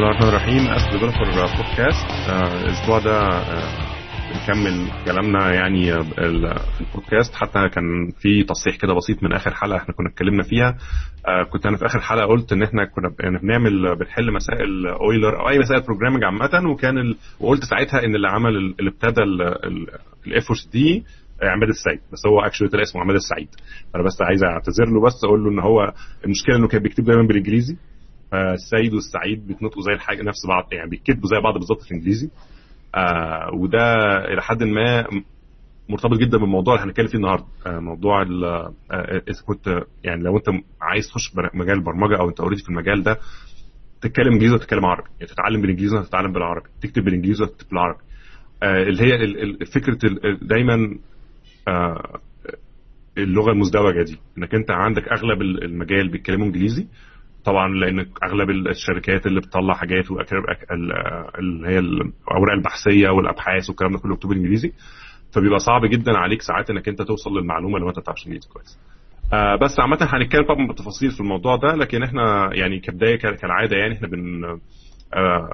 بسم الله الرحمن الرحيم. Ask Developer Podcast الأسبوع ده آه، بنكمل كلامنا يعني ال- في البودكاست. حتى كان في تصحيح كده بسيط من آخر حلقة إحنا كنا اتكلمنا فيها. آه، كنت أنا في آخر حلقة قلت إن إحنا كنا يعني بنعمل بنحل مسائل اويلر أو أي مسائل programming عامة. وكان ال... وقلت ساعتها إن اللي عمل ال- اللي ابتدى ال effort دي عماد السعيد. بس هو actually طلع اسمه عماد السعيد. أنا بس عايز أعتذر له بس أقول له إن هو المشكلة إنه كان بيكتب دايما بالإنجليزي. السيد والسعيد بيتنطقوا زي الحاجة نفس بعض يعني بيتكتبوا زي بعض بالظبط في الإنجليزي. آه وده إلى حد ما مرتبط جدا بالموضوع اللي هنتكلم فيه النهارده. آه موضوع ال- آه إذا كنت يعني لو أنت عايز تخش مجال البرمجه أو أنت اوريدي في المجال ده تتكلم إنجليزي وتتكلم عربي. يعني تتعلم بالإنجليزي وتتعلم بالعربي. تكتب بالإنجليزي وتكتب بالعربي. آه اللي هي فكرة دايما آه اللغة المزدوجة دي. إنك أنت عندك أغلب ال- المجال بيتكلموا إنجليزي. طبعا لأن أغلب الشركات اللي بتطلع حاجات اللي هي الأوراق البحثية والأبحاث والكلام ده كله مكتوب بالإنجليزي فبيبقى صعب جدا عليك ساعات إنك أنت توصل للمعلومة لو أنت ما بتعرفش إنجليزي كويس. آه بس عامة هنتكلم طبعا بالتفاصيل في الموضوع ده لكن إحنا يعني كبداية ك- كالعادة يعني إحنا بن آه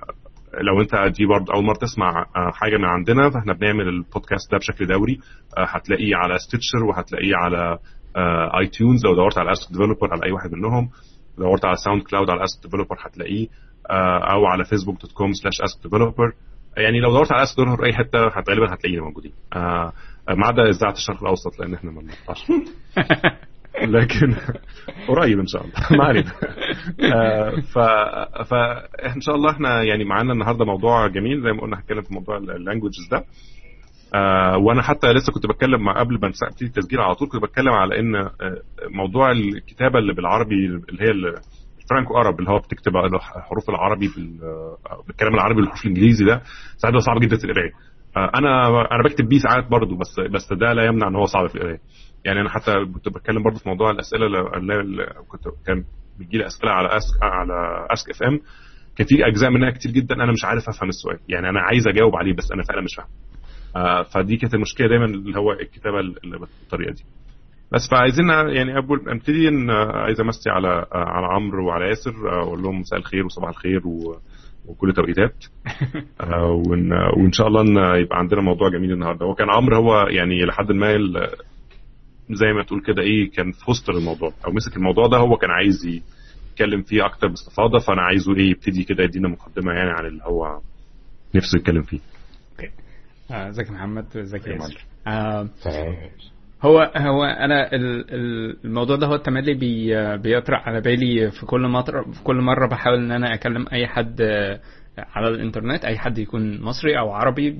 لو أنت دي برضه أول مرة تسمع آه حاجة من عندنا فإحنا بنعمل البودكاست ده بشكل دوري آه هتلاقيه على Stitcher وهتلاقيه على آه iTunes لو دورت على Ask Developer على أي واحد منهم. دورت على SoundCloud على Ask Developer هتلاقيه آه أو على Facebook dot com slash Ask Developer يعني لو دورت على Ask Developer أي حتة غالبا هتلاقينا موجودين. آه ما عدا إذاعة الشرق الأوسط لأن إحنا ما بنقطعش. لكن قريب إن شاء الله. ما علينا. آه، ف فان شاء الله إحنا يعني معانا النهارده موضوع جميل زي ما قلنا هنتكلم في موضوع ال languages ده. آه، وأنا حتى لسه كنت بتكلم مع قبل ما نبتدي التسجيل على طول كنت بتكلم على إن آه، موضوع الكتابة اللي بالعربي اللي هي ال- الفرانكو أراب اللي هو بتكتب الحروف العربي آه، بالكلام العربي بالحروف الإنجليزي ده ساعات صعب جدا في القراية. آه، أنا أنا بكتب بيه ساعات برضه بس بس ده لا يمنع إن هو صعب في القراية. يعني أنا حتى كنت بتكلم برضه في موضوع الأسئلة اللي كنت كان بيجي لي أسئلة على Ask على Ask.fm كان في أجزاء منها كتير جدا أنا مش عارف أفهم السؤال. يعني أنا عايز أجاوب عليه بس أنا فعلا مش فاهم. فدي كانت المشكلة دايما اللي هو الكتابة اللي بالطريقة دي. بس فعايزين يعني أبو أبتدي إن آه، عايز أمسي على آه، على عمرو وعلى ياسر آه، أقول لهم مساء الخير وصباح الخير و وكل توقيتات آه، وإن وإن شاء الله إن يبقى عندنا موضوع جميل النهارده. هو كان عمرو هو يعني لحد ما ال- زي ما تقول كده إيه كان في وسط الموضوع أو مسك الموضوع ده. هو كان عايز يتكلم فيه أكتر باستفاضة فأنا عايزه إيه يبتدي كده يدينا مقدمة يعني عن اللي هو نفسه يتكلم فيه. آه، ازيك يا محمد ازيك يا يا ياسر آه، هو هو أنا ال- ال- الموضوع ده هو التملي بي بيطرح على بالي في كل مره في كل مرة بحاول إن أنا أكلم أي حد آه، على الإنترنت أي حد يكون مصري أو عربي.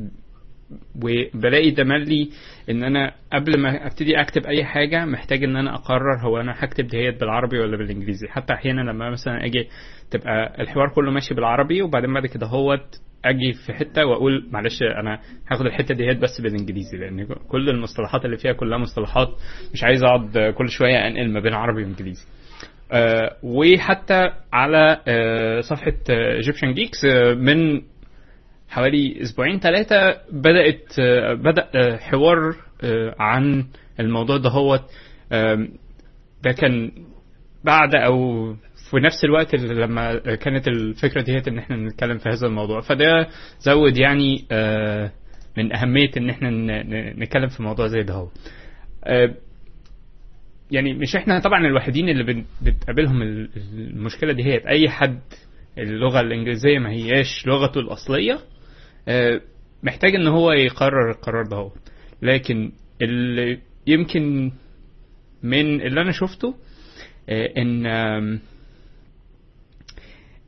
وبلاقي تملي إن أنا قبل ما أبتدي أكتب أي حاجة محتاج إن أنا أقرر هو أنا هكتب ديت بالعربي ولا بالإنجليزي. حتى أحيانا لما مثلا أجي تبقى الحوار كله ماشي بالعربي وبعدين بعد كده هوت أجي في حتة وأقول معلش أنا هاخد الحتة ديت بس بالإنجليزي لأن كل المصطلحات اللي فيها كلها مصطلحات مش عايز أقعد كل شوية أنقل ما بين عربي وإنجليزي. آه، وحتى على آه، صفحة Egyptian Geeks من حوالي أسبوعين ثلاثة بدأت آه، بدأ آه، حوار آه، عن الموضوع ده هو ده كان بعد أو في نفس الوقت لما كانت الفكرة ديت إن إحنا نتكلم في هذا الموضوع. فده زود يعني آه، من أهمية إن إحنا نتكلم في موضوع زي ده هو. آه، يعني مش إحنا طبعا الوحيدين اللي بتقابلهم ال- المشكلة دي هي أي حد اللغة الإنجليزية ما هياش لغته الأصلية آه، محتاج إن هو يقرر القرار ده هو. لكن اللي يمكن من اللي أنا شفته إن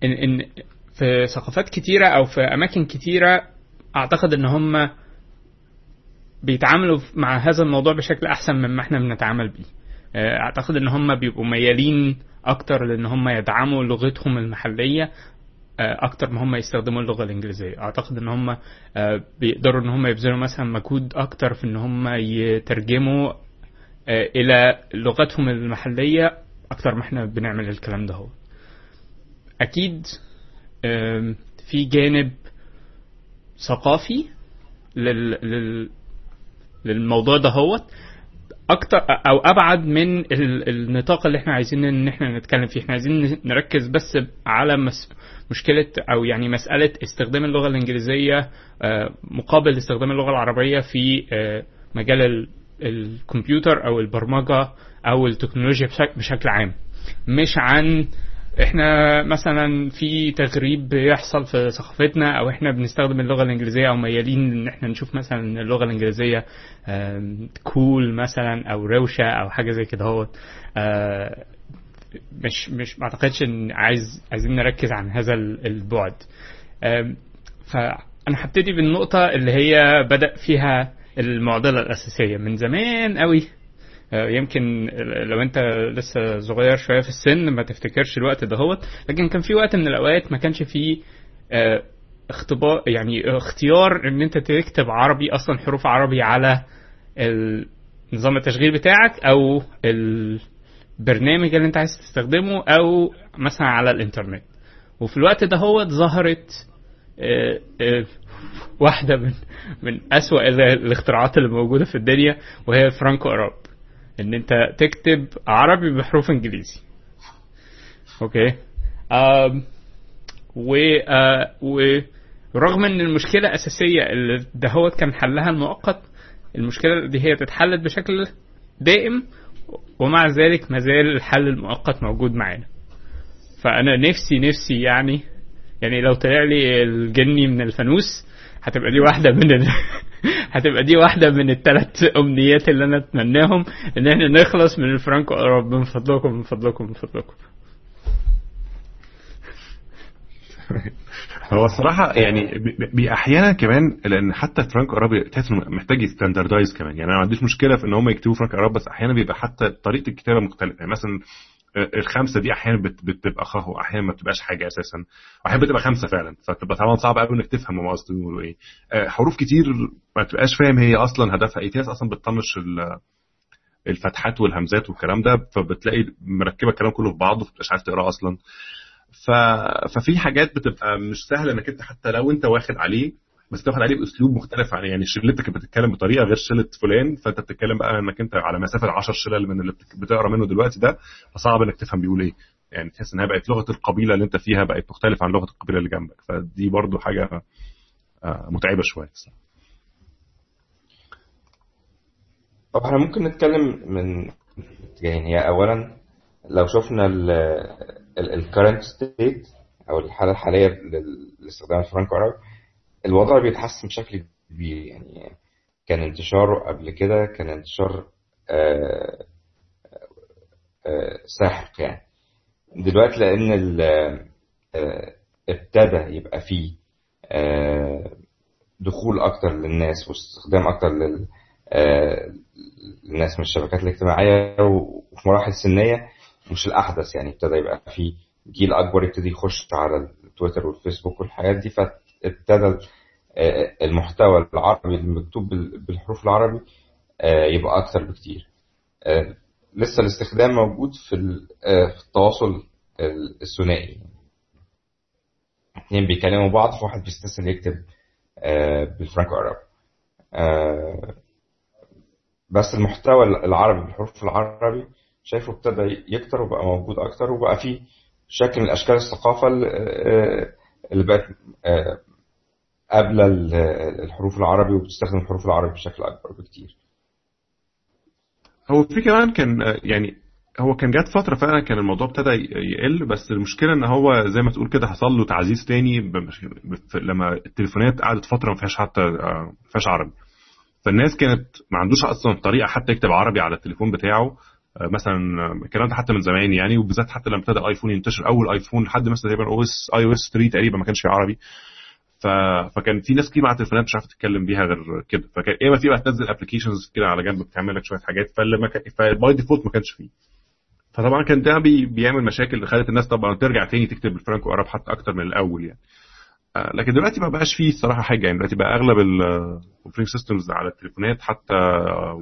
ان إن في ثقافات كتيرة أو في أماكن كتيرة أعتقد إن هم بيتعاملوا مع هذا الموضوع بشكل أحسن مما إحنا بنتعامل بيه. آه، أعتقد إن هم بيبقوا ميالين أكتر لإن هم يدعموا لغتهم المحلية آه، أكتر ما هم يستخدموا اللغة الإنجليزية. أعتقد إن هم آه، بيقدروا إن هم يبذلوا مثلا مجهود أكتر في إن هم يترجموا إلى لغتهم المحلية أكتر ما إحنا بنعمل الكلام ده هو. أكيد آم، في جانب ثقافي لل... لل... للموضوع ده هو أكتر أو أبعد من النطاق اللي إحنا عايزين إن إحنا نتكلم فيه. إحنا عايزين نركز بس على مس مشكلة أو يعني مسألة استخدام اللغة الإنجليزية مقابل استخدام اللغة العربية في مجال الكمبيوتر أو البرمجة أو التكنولوجيا بشكل عام. مش عن إحنا مثلا في تغريب بيحصل في ثقافتنا أو إحنا بنستخدم اللغة الإنجليزية أو ميالين إن إحنا نشوف مثلا اللغة الإنجليزية كول مثلا أو روشة أو حاجة زي كده هو مش مش ما أعتقدش إن عايز عايزين نركز عن هذا البعد. فأنا هبتدي بالنقطة اللي هي بدأ فيها المعضلة الأساسية. من زمان قوي يمكن لو انت لسه صغير شوية في السن ما تفتكرش الوقت دهوت لكن كان في وقت من الأوقات ما كانش فيه اختبار يعني اختيار إن انت تكتب عربي أصلا حروف عربي على نظام التشغيل بتاعك أو البرنامج اللي انت عايز تستخدمه أو مثلا على الإنترنت. وفي الوقت ده هو ظهرت واحدة من من أسوأ الاختراعات اللي موجودة في الدنيا وهي فرانكو أراب. إن أنت تكتب عربي بحروف إنجليزي okay آم و آه ورغم إن المشكلة الاساسيه اللي دهوت كان حلها المؤقت المشكلة دي هي تتحلت بشكل دائم ومع ذلك ما زال الحل المؤقت موجود معانا فأنا نفسي نفسي يعني يعني لو طلع لي الجني من الفانوس هتبقى دي واحدة من. هتبقى دي واحدة من الثلاث أمنيات اللي أنا أتمناهم إن إحنا نخلص من الفرانكو. أراب من فضلكم من فضلكم من فضلكم. هو الصراحة يعني بي أحيانا كمان لأن حتى فرانكو أراب تحس إنه محتاج ي standardize كمان. يعني أنا ما عنديش مشكلة في إن هم يكتبوا فرانكو أراب بس أحيانا بيبقى حتى طريقة الكتابة مختلفة. يعني مثلا الخمسة دي أحيانا بتبقى خ واحيانا ما بتبقاش حاجة أساسا. واحيانا بتبقى خمسة فعلا. فتبقى طبعا صعب قوي انك تفهم هم قصدهم يقولوا إيه. حروف كتير ما تبقاش فاهم هي أصلا هدفها إيه. في ناس أصلا بتطنش الفتحات والهمزات والكلام ده فبتلاقي مركبة الكلام كله في بعضه فبتبقاش عارف تقراه أصلا. ف... ففي حاجات بتبقى مش سهلة إنك أنت حتى لو أنت واخد عليه بس تاخد عليه بأسلوب مختلف عن يعني شلتك بتتكلم بطريقة غير شلة فلان فانت بتتكلم بقى انك انت على مسافه 10 شلل من اللي بتقرأ منه دلوقتي ده فصعب انك تفهم بيقول إيه. يعني تحس انها بقت لغة القبيلة اللي انت فيها بقت مختلفة عن لغة القبيلة اللي جنبك. فدي برضو حاجة متعبة شوية طب إحنا ممكن نتكلم من هي اولا لو شفنا ال current state أو الحالة الحالية لاستخدام الفرانكو عربي الوضع بيتحسن بشكل كبير يعني كان انتشاره قبل كده كان انتشار آآ آآ ساحق يعني. دلوقتي لأن ابتدى يبقى فيه دخول أكتر للناس واستخدام أكتر لل للناس من الشبكات الاجتماعية وفي مراحل سنية مش الأحدث يعني ابتدى يبقى في جيل أكبر يبتدي يخش على التويتر والفيسبوك والحاجات دي فابتدى المحتوى العربي المكتوب بالحروف العربي يبقى أكتر بكتير. لسه الاستخدام موجود في التواصل الثنائي. اتنين بيكلموا بعض فواحد بيستسهل يكتب بالفرانكو عرب بس المحتوى العربي بالحروف العربي شايفه ابتدى يكتر وبقى موجود أكتر وبقى فيه شكل من أشكال الثقافة اللي بقت قبل الحروف العربي وبتستخدم الحروف العربي بشكل أكبر بكتير. هو في كمان كان يعني هو كان جات فترة فعلا كان الموضوع ابتدى يقل بس المشكلة إن هو زي ما تقول كده حصل له تعزيز تاني لما التليفونات قعدت فترة ما فيهاش حتى ما فيهاش عربي. فالناس كانت ما عندوش أصلا طريقة حتى يكتب عربي على التليفون بتاعه مثلا الكلام ده حتى من زمان يعني وبالذات حتى لما ابتدى ال iPhone ينتشر أول iPhone لحد مثلا تقريبا أو iOS 3 تقريبا ما كانش فيه عربي. ف... فكان في ناس كتير مع التليفونات مش عارفة تتكلم بيها غير كده. فكان اما في بقى تنزل applications كده على جنب بتعمل لك شوية حاجات فلما كان ف by default ما كانش فيه. فطبعا كان ده بي... بيعمل مشاكل خلت الناس طبعا ترجع تاني تكتب بالفرانكو اراب حتى أكتر من الأول يعني. آه لكن دلوقتي ما بقاش فيه الصراحة حاجة يعني. دلوقتي بقى أغلب ال operating systems على التليفونات حتى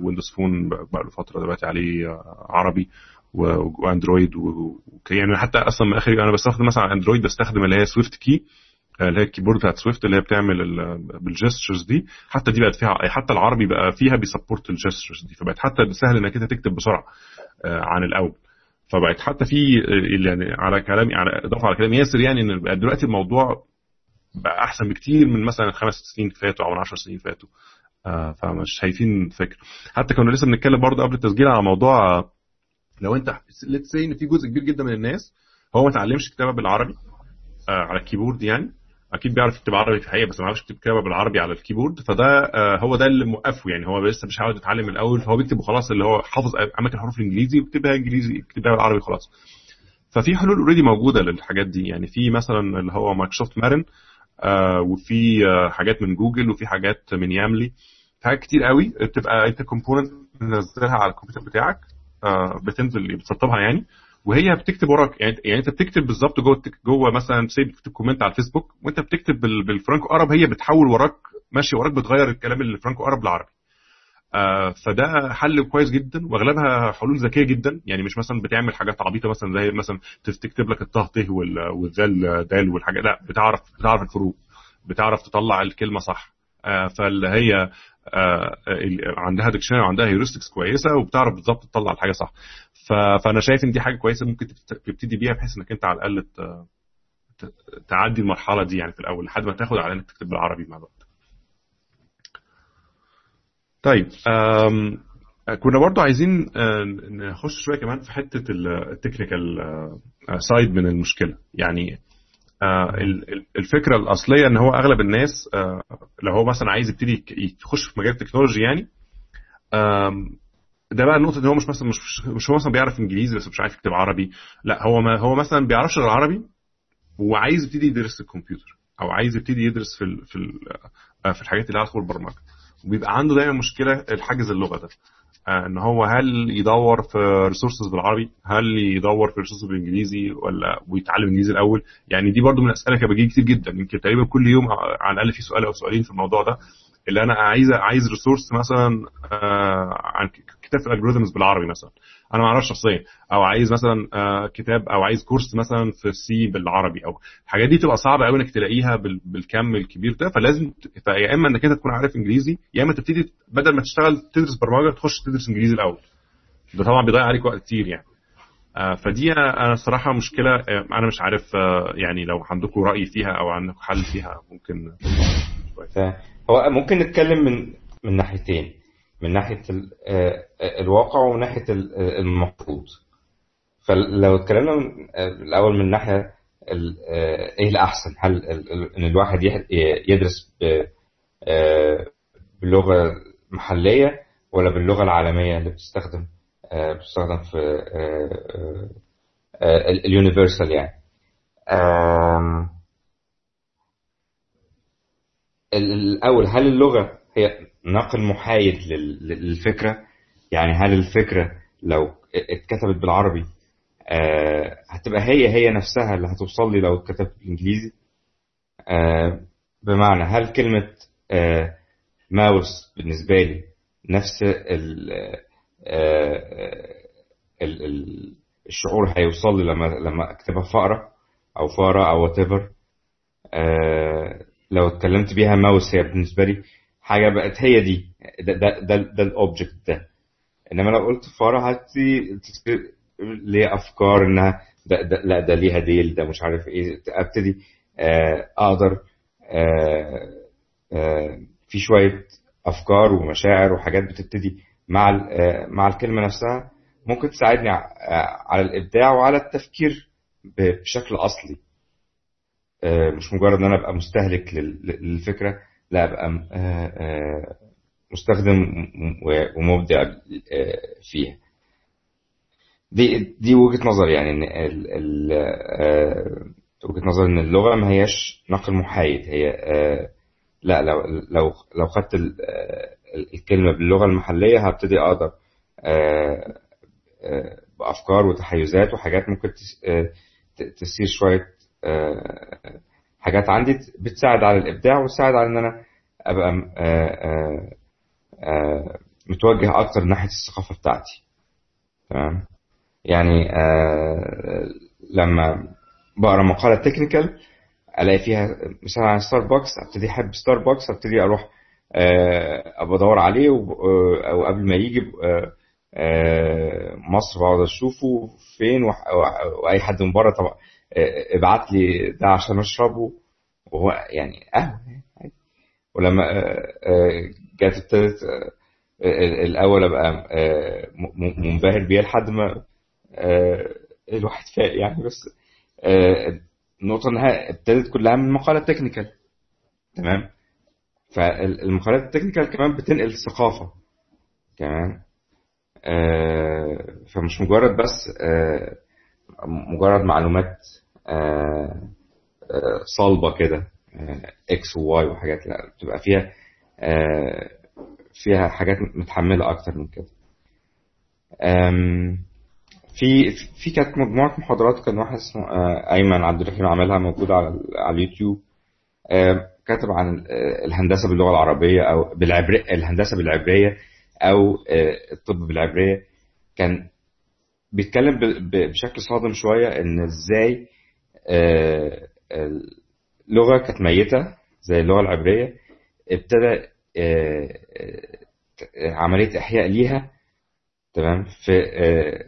Windows Phone بقى له فترة دلوقتي عليه عربي و Android و... يعني حتى أصلا من اخر أنا بستخدم مثلا Android بستخدم اللي هي SwiftKey اللي هي ال keyboard بتاعت Swift اللي هي بتعمل بال gestures دي. حتى دي بقت فيها حتى العربي بقى فيها بي support ال gestures دي. فبقت حتى سهل إنك أنت تكتب بسرعة عن الأول. فبقت حتى في يعني على كلامي على إضافة على كلام ياسر يعني إن دلوقتي الموضوع بقى أحسن بكتير من مثلا الخمس سنين فاتوا أو العشر سنين فاتوا. آه فمش شايفين فكرة. حتى كنا لسه بنتكلم برضه قبل التسجيل على موضوع لو أنت let's say إن في جزء كبير جدا من الناس هو ما اتعلمش كتابة بالعربي آه على ال keyboard يعني. أكيد بيعرف يكتب عربي في الحقيقة بس ما بيعرفش يكتب كتابة بالعربي على ال keyboard فده آه هو ده اللي موقفه يعني هو لسه مش عاوز يتعلم من الأول فهو بيكتب وخلاص اللي هو حافظ أماكن الحروف الإنجليزي ويكتبها إنجليزي يكتبها بالعربي خلاص. ففي حلول already موجودة للحاجات دي يعني في مثلا اللي هو Microsoft Maren آه وفي آه حاجات من جوجل وفي حاجات من Yamli حاجات كتير قوي بتبقى انت component منزلها على الكمبيوتر بتاعك آه بتنزل بتسطبها يعني. وهي بتكتب وراك. يعني يعني انت بتكتب بالظبط جوه جوه مثلا say بتكتب comment على الفيسبوك وانت بتكتب بالفرانكو أراب هي بتحول وراك ماشي وراك بتغير الكلام اللي فرانكو أراب لعربي آه فده حل كويس جدا وأغلبها حلول ذكية جدا. يعني مش مثلا بتعمل حاجات عبيطة مثلا زي مثلا تكتب لك الطه ت والذال دال والحاجات لا بتعرف بتعرف الفروق بتعرف تطلع الكلمة صح. فاللي هي آه عندها dictionary وعندها heuristics كويسة وبتعرف بالظبط تطلع الحاجة صح. فأنا شايف إن دي حاجة كويسة ممكن تبتدي بيها بحيث إنك أنت على الأقل تعدي المرحلة دي يعني في الأول لحد ما تاخد على إنك تكتب بالعربي مع الوقت. طيب كنا برضو عايزين نخش شوية كمان في حتة ال technical side من المشكلة. يعني الفكرة الأصلية إن هو أغلب الناس لو هو مثلا عايز يبتدي يخش في مجال ال technology يعني ده بقى النقطه إن هو مش مثلا مش مش هو مثلا بيعرف إنجليزي بس مش عارف يكتب عربي لا هو ما هو مثلا بيعرفش غير عربي وعايز يبتدي يدرس الكمبيوتر أو عايز يبتدي يدرس في ال في ال في الحاجات اللي هتدخل البرمجه وبيبقى عنده دايما مشكلة الحاجز اللغة ده. إن هو هل يدور في resources بالعربي؟ هل يدور في resources بالإنجليزي ولا ويتعلم إنجليزي الأول؟ يعني دي برضو من الأسئلة كانت بتجي كتير جدا. يمكن تقريبا كل يوم على الأقل في سؤال أو سؤالين في الموضوع ده. اللي أنا عايز عايز resource مثلا عن كتاب في ال algorithms بالعربي مثلا. أنا ما أعرفش شخصيا. أو عايز مثلا كتاب أو عايز course مثلا في ال C بالعربي. أو الحاجات دي تبقى صعبة قوي إنك تلاقيها بالكم الكبير ده. فلازم يا إما إنك أنت تكون عارف إنجليزي يا إما تبتدي بدل ما تشتغل تدرس برمجة تخش تدرس إنجليزي الأول. ده طبعا بيضيع عليك وقت كتير يعني. فدي أنا الصراحة مشكلة أنا مش عارف يعني لو عندكم رأي فيها أو عندكم حل فيها ممكن. هو ممكن نتكلم من من ناحيتين. من ناحية الواقع ومن ناحية المفروض. فلو اتكلمنا الأول من ناحية إيه الأحسن؟ هل إن الواحد يدرس باللغة محليه ولا باللغة العالمية اللي بتستخدم بتستخدم في اليونيفرسال يعني. الأول هل اللغة هي نقل محايد للفكرة؟ يعني هل الفكرة لو اتكتبت بالعربي آه هتبقى هي هي نفسها اللي هتوصل لي لو اتكتبت بالإنجليزي؟ آه بمعنى هل كلمة آه ماوس بالنسبة لي نفس ال ال الشعور هيوصل لي لما لما أكتبها فقرة أو فاره أو whatever لو اتكلمت بيها ماوس هي بالنسبة لي حاجة بقت هي دي ده ده ده, ده ال object ده. إنما لو قلت فارة هتديله أفكار إنها ده, ده لا ده ليها ديل ده مش عارف إيه أبتدي آه أقدر آه آه في شوية أفكار ومشاعر وحاجات بتبتدي مع مع الكلمة نفسها ممكن تساعدني على الإبداع وعلى التفكير بشكل أصلي. مش مجرد إن أنا أبقى مستهلك للفكرة لا أبقى مستخدم ومبدع فيها. دي دي وجهة نظر يعني إن وجهة نظر إن اللغة ما هياش نقل محايد. هي لا لو لو لو خدت الكلمة باللغة المحلية هبتدي أقدر بأفكار وتحيزات وحاجات ممكن تثير شوية حاجات عندي بتساعد على الإبداع وتساعد على إن أنا أبقى متوجه أكتر ناحية الثقافة بتاعتي. تمام؟ يعني لما بقرأ مقالة technical ألاقي فيها مثلا على ستاربكس أبتدي أحب ستاربكس أبتدي أروح أبقى أدور عليه أو قبل ما يجي مصر بقعد أشوفه فين وأي حد من بره طبعا. ابعت لي ده عشان اشربه وهو يعني قهوة ولما جت ابتدت الأول أبقى منبهر بيها لحد ما الواحد فاق يعني بس النقطة إنها ابتدت كلها من مقالة تكنيكال تمام؟ فالمقالات ال technical كمان بتنقل ثقافة كمان فمش مجرد بس مجرد معلومات صلبة كده X و Y وحاجات لا بتبقى فيها فيها حاجات متحملة أكتر من كده. في في كانت مجموعة محاضرات كان واحد اسمه أيمن عبد الرحيم عاملها موجودة على على اليوتيوب. كاتب عن الهندسة باللغة العربية أو بالعبرية الهندسة بالعبرية أو الطب بالعبرية. كان بيتكلم بشكل صادم شوية إن إزاي لغة كانت ميتة زي اللغة العبرية ابتدى عملية إحياء ليها تمام في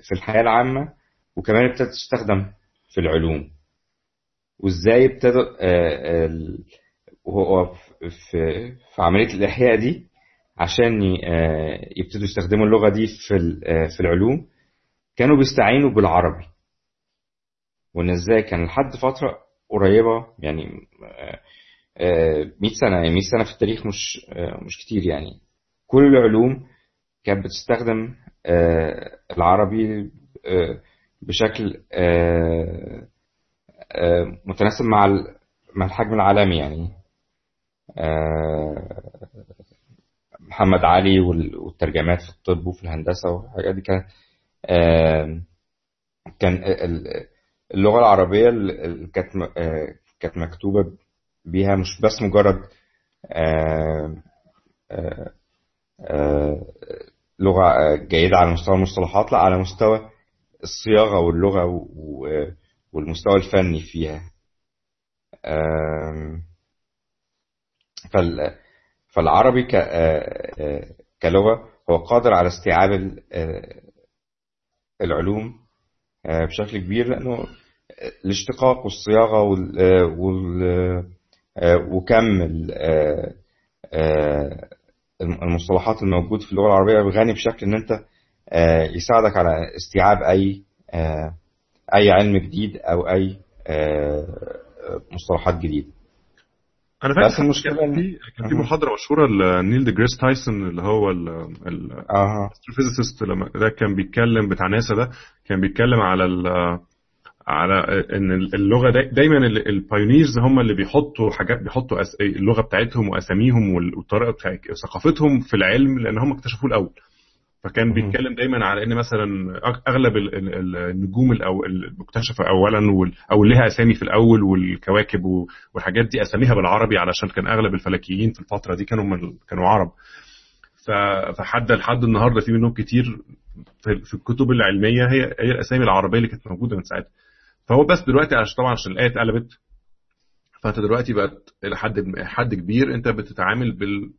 في الحياة العامة وكمان ابتدت تستخدم في العلوم. وإزاي ابتدى وهو في في عملية الإحياء دي عشان يبتدوا يستخدموا اللغة دي في في العلوم. كانوا بيستعينوا بالعربي. وإن إزاي؟ كان لحد فترة قريبة يعني 100 سنة يعني 100 سنة في التاريخ مش مش كتير يعني. كل العلوم كانت بتستخدم العربي بشكل متناسب مع مع الحجم العالمي يعني. محمد علي والترجمات في الطب وفي الهندسة والحاجات دي كانت كان اللغة العربية اللي كانت كانت مكتوبة بيها مش بس مجرد لغة جيدة على مستوى المصطلحات لا على مستوى الصياغة واللغة والمستوى الفني فيها. فالعربي كلغة هو قادر على استيعاب العلوم بشكل كبير لأنه الاشتقاق والصياغة وكم المصطلحات الموجود في اللغة العربية غني بشكل إن أنت يساعدك على استيعاب أي أي علم جديد أو أي مصطلحات جديدة. أنا فاكر بس المشكلة كان في كان في محاضرة مشهورة لنيل ديجريس تايسون اللي هو ال astrophysicist لما ده كان بيتكلم بتاع ناسا ده كان بيتكلم على على إن اللغة دايما البايونيرز هم اللي بيحطوا حاجات بيحطوا اللغة بتاعتهم وأساميهم والطريقة ثقافتهم في العلم لأن هم اكتشفوه الأول. فكان بيتكلم دايما على إن مثلا أغلب النجوم أو المكتشفة اولا أو لها أسامي في الأول والكواكب والحاجات دي اساميها بالعربي علشان كان أغلب الفلكيين في الفترة دي كانوا من كانوا عرب. فحد لحد النهارده في منهم كتير في الكتب العلمية هي هي الأسامي العربية اللي كانت موجودة من ساعتها. فهو بس دلوقتي عشان طبعا عشان الآية اتقلبت فأنت دلوقتي بقت إلى حد حد كبير أنت بتتعامل بال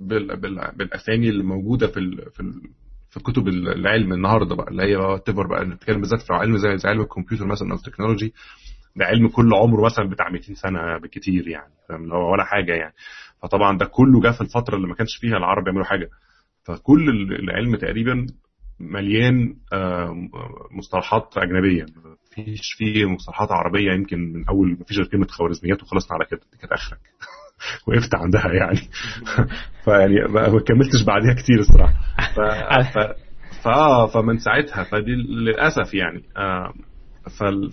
بال بال بالأسامي اللي موجودة في في في كتب العلم النهارده بقى اللي هي بقى بقى نتكلم بالذات في علم زي, علم الكمبيوتر مثلا أو التكنولوجي ده علم كل عمره مثلا بتاع 200 سنة بالكتير يعني فاهم؟ اللي هو ولا حاجة يعني. فطبعا ده كله جه في الفترة اللي ما كانش فيها العرب يعملوا حاجة. فكل العلم تقريبا مليان مصطلحات أجنبية. مفيش فيه مصطلحات عربية يمكن من أول مفيش غير كلمة خوارزميات وخلصنا على كده. دي كانت آخرك. وقفت عندها يعني. فيعني ما كملتش بعديها كتير الصراحة. ف... ف... فاه فمن ساعتها فدي للأسف يعني آه فال...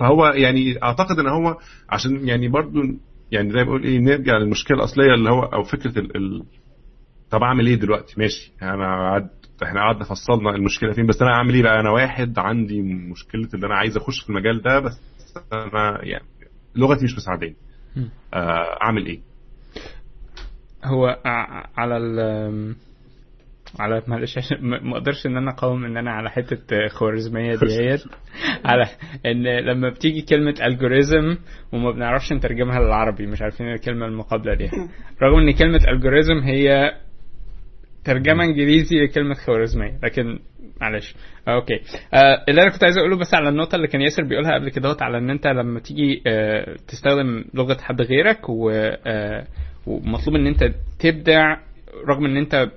فهو يعني أعتقد إن هو عشان يعني برضو يعني زي ما بقول إيه نرجع للمشكلة الأصلية اللي هو أو فكرة ال... ال... طب أعمل إيه دلوقتي؟ ماشي أنا قعد إحنا قعدنا فصلنا المشكلة فين بس أنا أعمل إيه بقى؟ أنا واحد عندي مشكلة إن أنا عايز أخش في المجال ده بس أنا يعني لغتي مش مساعداني. أعمل إيه؟ هو على ال على معلش عشان ما ما أقدرش إن أنا أقاوم إن أنا على حتة خوارزمية ديت. على إن لما بتيجي كلمة الجوريزم وما بنعرفش نترجمها للعربي مش عارفين الكلمة المقابلة ليها. رغم إن كلمة الجوريزم هي ترجمة إنجليزي لكلمة خوارزمية لكن معلش. آه، أوكي. آه اللي أنا كنت عايز أقوله بس على النقطة اللي كان ياسر بيقولها قبل كده على إن أنت لما تيجي آه تستخدم لغة حد غيرك و آه ومطلوب إن أنت تبدع رغم إن أنت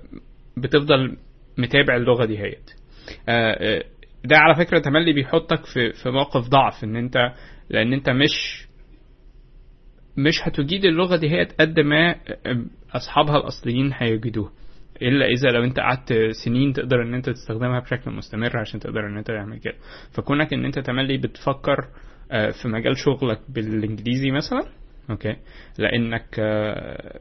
بتفضل متابع اللغة دي هيت آه، آه، ده على فكرة تملي بيحطك في في موقف ضعف إن أنت لأن أنت مش مش هتجيد اللغة دي هي قد ما أصحابها الأصليين هيجدوها. إلا إذا لو أنت قعدت سنين تقدر إن أنت تستخدمها بشكل مستمر عشان تقدر إن أنت تعمل كده. فكونك إن أنت تملي بتفكر آه، في مجال شغلك بالإنجليزي مثلا أوكي لأنك آه،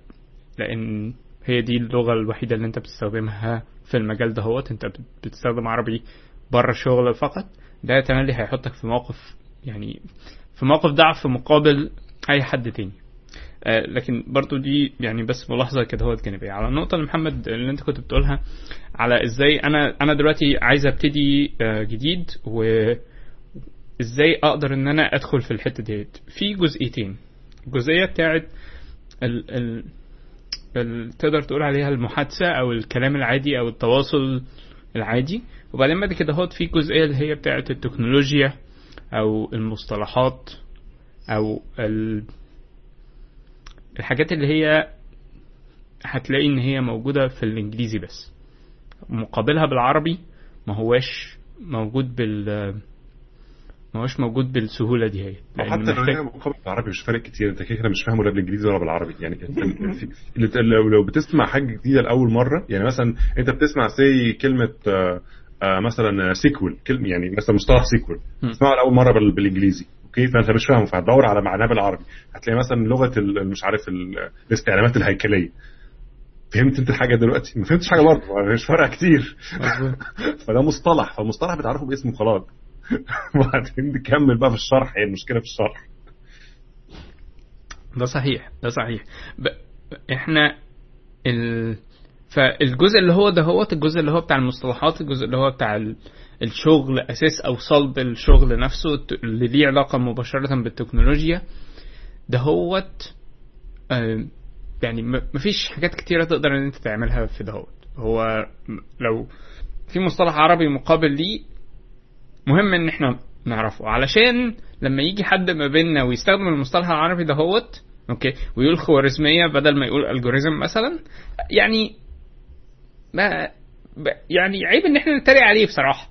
لأن هي دي اللغة الوحيدة اللي أنت بتستخدمها في المجال ده هوت أنت بت- بتستخدم عربي بره الشغل فقط. ده تملي هيحطك في موقف يعني في موقف ضعف مقابل أي حد تاني. لكن برضو دي يعني بس ملاحظة كده هو جانبيه على النقطة اللي محمد اللي انت كنت بتقولها على إزاي أنا أنا دلوقتي عايز ابتدي آه، جديد وازاي أقدر ان أنا ادخل في الحتة ديت. في جزئيتين. الجزئية بتاعت ال ال تقدر تقول عليها المحادثة أو الكلام العادي أو التواصل العادي. وبعدين بعد كده هوت في جزئية اللي هي بتاعت التكنولوجيا أو المصطلحات أو ال الحاجات اللي هي هتلاقي إن هي موجودة في الإنجليزي بس. مقابلها بالعربي ما هواش موجود بال ما هوش موجود بالسهولة دي هي. حتى لو محتاج- هي مقابل بالعربي مش فارق كتير. أنت كده مش فاهمه لا بالانجليزي ولا بالعربي. يعني لو لو بتسمع حاجة جديدة لأول مرة يعني مثلا أنت بتسمع SQL كلمة آه، آه، مثلا SQL كلمة يعني مثلا مصطلح SQL. تسمعه لأول مرة بال- بالإنجليزي. okay؟ فأنت مش فاهمه فهتدور على معناه بالعربي. هتلاقي مثلا لغة ال- مش عارف ال- الاستعلامات الهيكلية. فهمت أنت الحاجة دلوقتي؟ ما فهمتش حاجة برضه مش فارقه كتير. مظبوط. فده مصطلح فالمصطلح بتعرفه باسمه خلاص. وبعدين نكمل بقى في الشرح هي المشكلة في الشرح. ده صحيح ده صحيح. ب... إحنا ال... فالجزء اللي هو ده هو الجزء اللي هو بتاع المصطلحات الجزء اللي هو بتاع ال... الشغل أساس أو صلب الشغل نفسه اللي ليه علاقة مباشرة بالتكنولوجيا. ده هوت آه، يعني مفيش حاجات كتيرة تقدر إن أنت تعملها في دهوت هو لو في مصطلح عربي مقابل ليه مهم إن إحنا نعرفه. علشان لما يجي حد ما بيننا ويستخدم المصطلح العربي ده هوت أوكي ويقول خوارزمية بدل ما يقول الجوريزم مثلا يعني ما يعني عيب إن إحنا نتريق عليه بصراحة.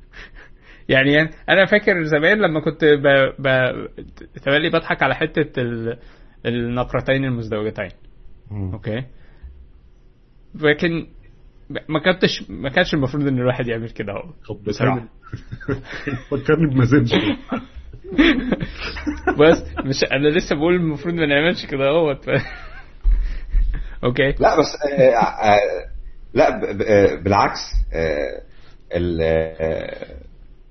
يعني أنا فاكر زمان لما كنت ب... ب... تملي بضحك على حتة ال... النقرتين المزدوجتين. okay؟ لكن ما كنتش ما كانش المفروض إن الواحد يعمل كده اهو. فكرني بمازنجر بس مش أنا لسه بقول المفروض ما نعملش كده اهوت ف... okay؟ لا بس آه آه لا ب- ب- آه، بالعكس آه ال- آه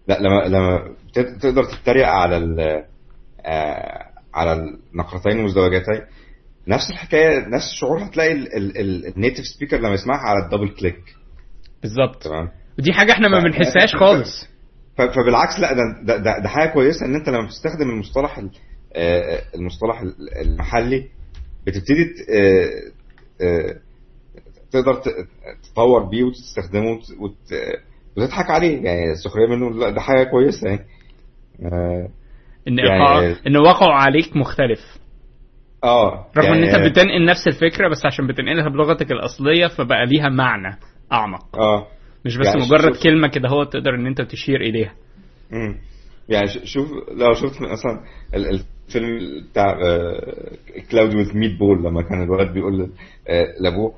لا لما لما تقدر تتريق على ال- على النقرتين المزدوجتين نفس الحكاية نفس الشعور هتلاقي ال native speaker لما يسمعها على ال double click. بالظبط. تمام؟ ودي حاجة إحنا ما بنحسهاش خالص. فبالعكس لا ده, ده, ده, حاجة كويسة ان انت لما بتستخدم المصطلح ال- المصطلح ال- المحلي بتبتدي تقدر تطور بيه وتستخدمه وت- وت- وتضحك عليه. يعني السخرية منه لا ده حاجة كويسة يعني. آه، إن يعني- إن وقعه عليك مختلف. آه رغم إن يعني- انت بتنقل نفس الفكرة بس عشان بتنقلها بلغتك الأصلية فبقى ليها معنى أعمق. آه. مش بس يعني مجرد شوف- كلمة كده هو تقدر إن أنت تشير إليها. مم. يعني شوف لو شفت مثلا ال- الفيلم بتاع كلاود وذ ميت بول لما كان الولد بيقول آه، لأبوه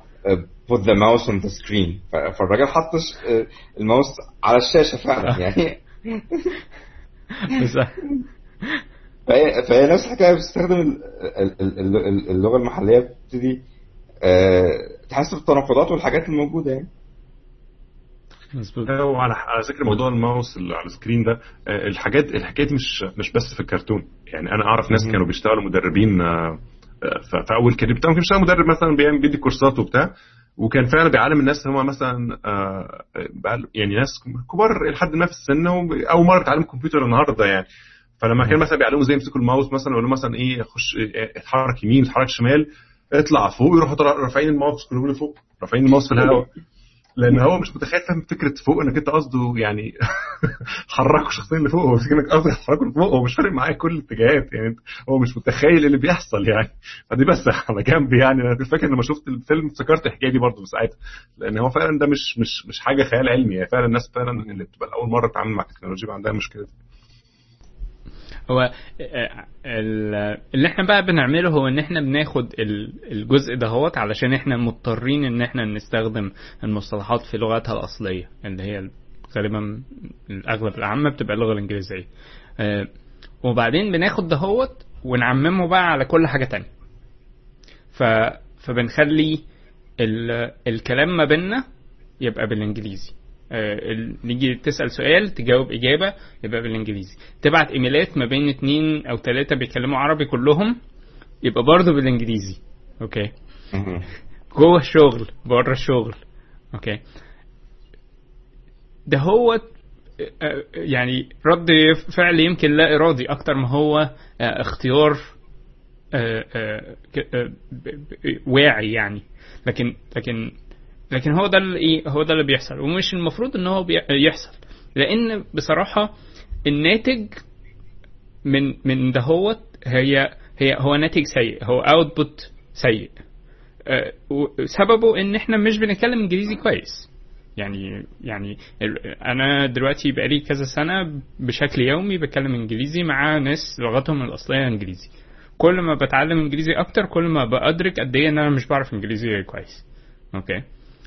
put the mouse on the screen. فالراجل حط آه، الماوس على الشاشة فعلا يعني. فهي فهي نفس الحكاية بتستخدم ال- ال- ال- ال- اللغة المحلية بتبتدي آه، تحس بالتناقضات والحاجات الموجودة يعني. وعلى على ذكر موضوع الماوس اللي على السكرين ده الحاجات الحكاية دي مش مش بس في الكرتون. يعني أنا أعرف ناس. كانوا بيشتغلوا مدربين آه، في اول كده بتاعهم كان بيشتغل مدرب مثلا بيعمل بيدي كورسات وبتاع وكان فعلا بيعلم الناس هم مثلا آه، يعني ناس كبار لحد ما في السن اول مرة يتعلموا كمبيوتر النهارده يعني. فلما كان مثلا بيعلموا إزاي يمسكوا الماوس مثلا يقول مثلا إيه خش اتحرك يمين اتحرك شمال اطلع فوق يروحوا رافعين الماوس كلهم لفوق رافعين الماوس في الهواء. لأن هو مش متخيل فاهم فكرة فوق إنك أنت قصده يعني حركوا شخصين لفوق هو فكرة إنك قصدك تحركوا لفوق هو مش فارق معاه كل الاتجاهات يعني هو مش متخيل اللي بيحصل يعني. فدي بس على جنب يعني. أنا فاكر لما شفت الفيلم افتكرت الحكاية دي برضه ساعتها لأن هو فعلا ده مش مش مش حاجة خيال علمي هي فعلا الناس فعلا اللي بتبقى اول مرة تتعامل مع التكنولوجيا عندها مشكلة دي. هو آه، ال- اللي إحنا بقى بنعمله هو إن إحنا بناخد ال- الجزء دهوت علشان إحنا مضطرين إن إحنا نستخدم المصطلحات في لغتها الأصلية اللي هي غالبا الأغلب العامة بتبقى اللغة الإنجليزية. آه، وبعدين بناخد دهوت ونعممه بقى على كل حاجة تانية. ف فبنخلي ال... الكلام ما بيننا يبقى بالإنجليزي. ال- نيجي تسأل سؤال تجاوب إجابة يبقى بالإنجليزي. تبعت إيميلات ما بين اتنين أو تلاتة بيتكلموا عربي كلهم يبقى برضه بالإنجليزي. okay؟ مهم. جوه الشغل بره الشغل. okay؟ ده هو آه، يعني رد فعل يمكن لا إرادي أكتر ما هو آه، اختيار آه، آه، آه، واعي يعني. لكن لكن لكن هو ده إيه هو ده اللي بيحصل. ومش المفروض إن هو يحصل. لأن بصراحة الناتج من من دهوت هي هي هو ناتج سيء. هو اوتبوت سيء. آه، وسببه إن إحنا مش بنتكلم إنجليزي كويس. يعني يعني أنا دلوقتي بقالي كذا سنة بشكل يومي بتكلم إنجليزي مع ناس لغتهم الأصلية إنجليزي. كل ما بتعلم إنجليزي أكتر كل ما بأدرك قد إيه إن أنا مش بعرف إنجليزي كويس. okay؟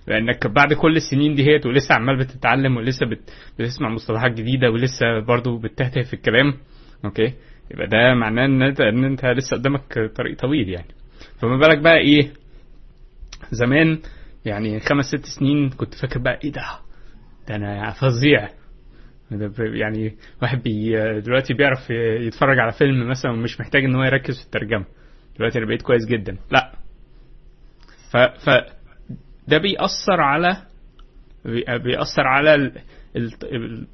لأنك بعد كل السنين دي هيت ولسه عمال بتتعلم ولسه بت... بتسمع مصطلحات جديدة ولسه برضو بتهته في الكلام. okay؟ يبقى ده معناه إن انت إن أنت لسه قدامك طريق طويل يعني. فما بالك بقى إيه؟ زمان يعني خمس ست سنين كنت فاكر بقى إيه ده؟ ده أنا فظيع. يعني واحد بي دلوقتي بيعرف يتفرج على فيلم مثلا ومش محتاج إن هو يركز في الترجمة. دلوقتي أنا بقيت كويس جدا. لأ. ف ف ده بيأثر على بي- بيأثر على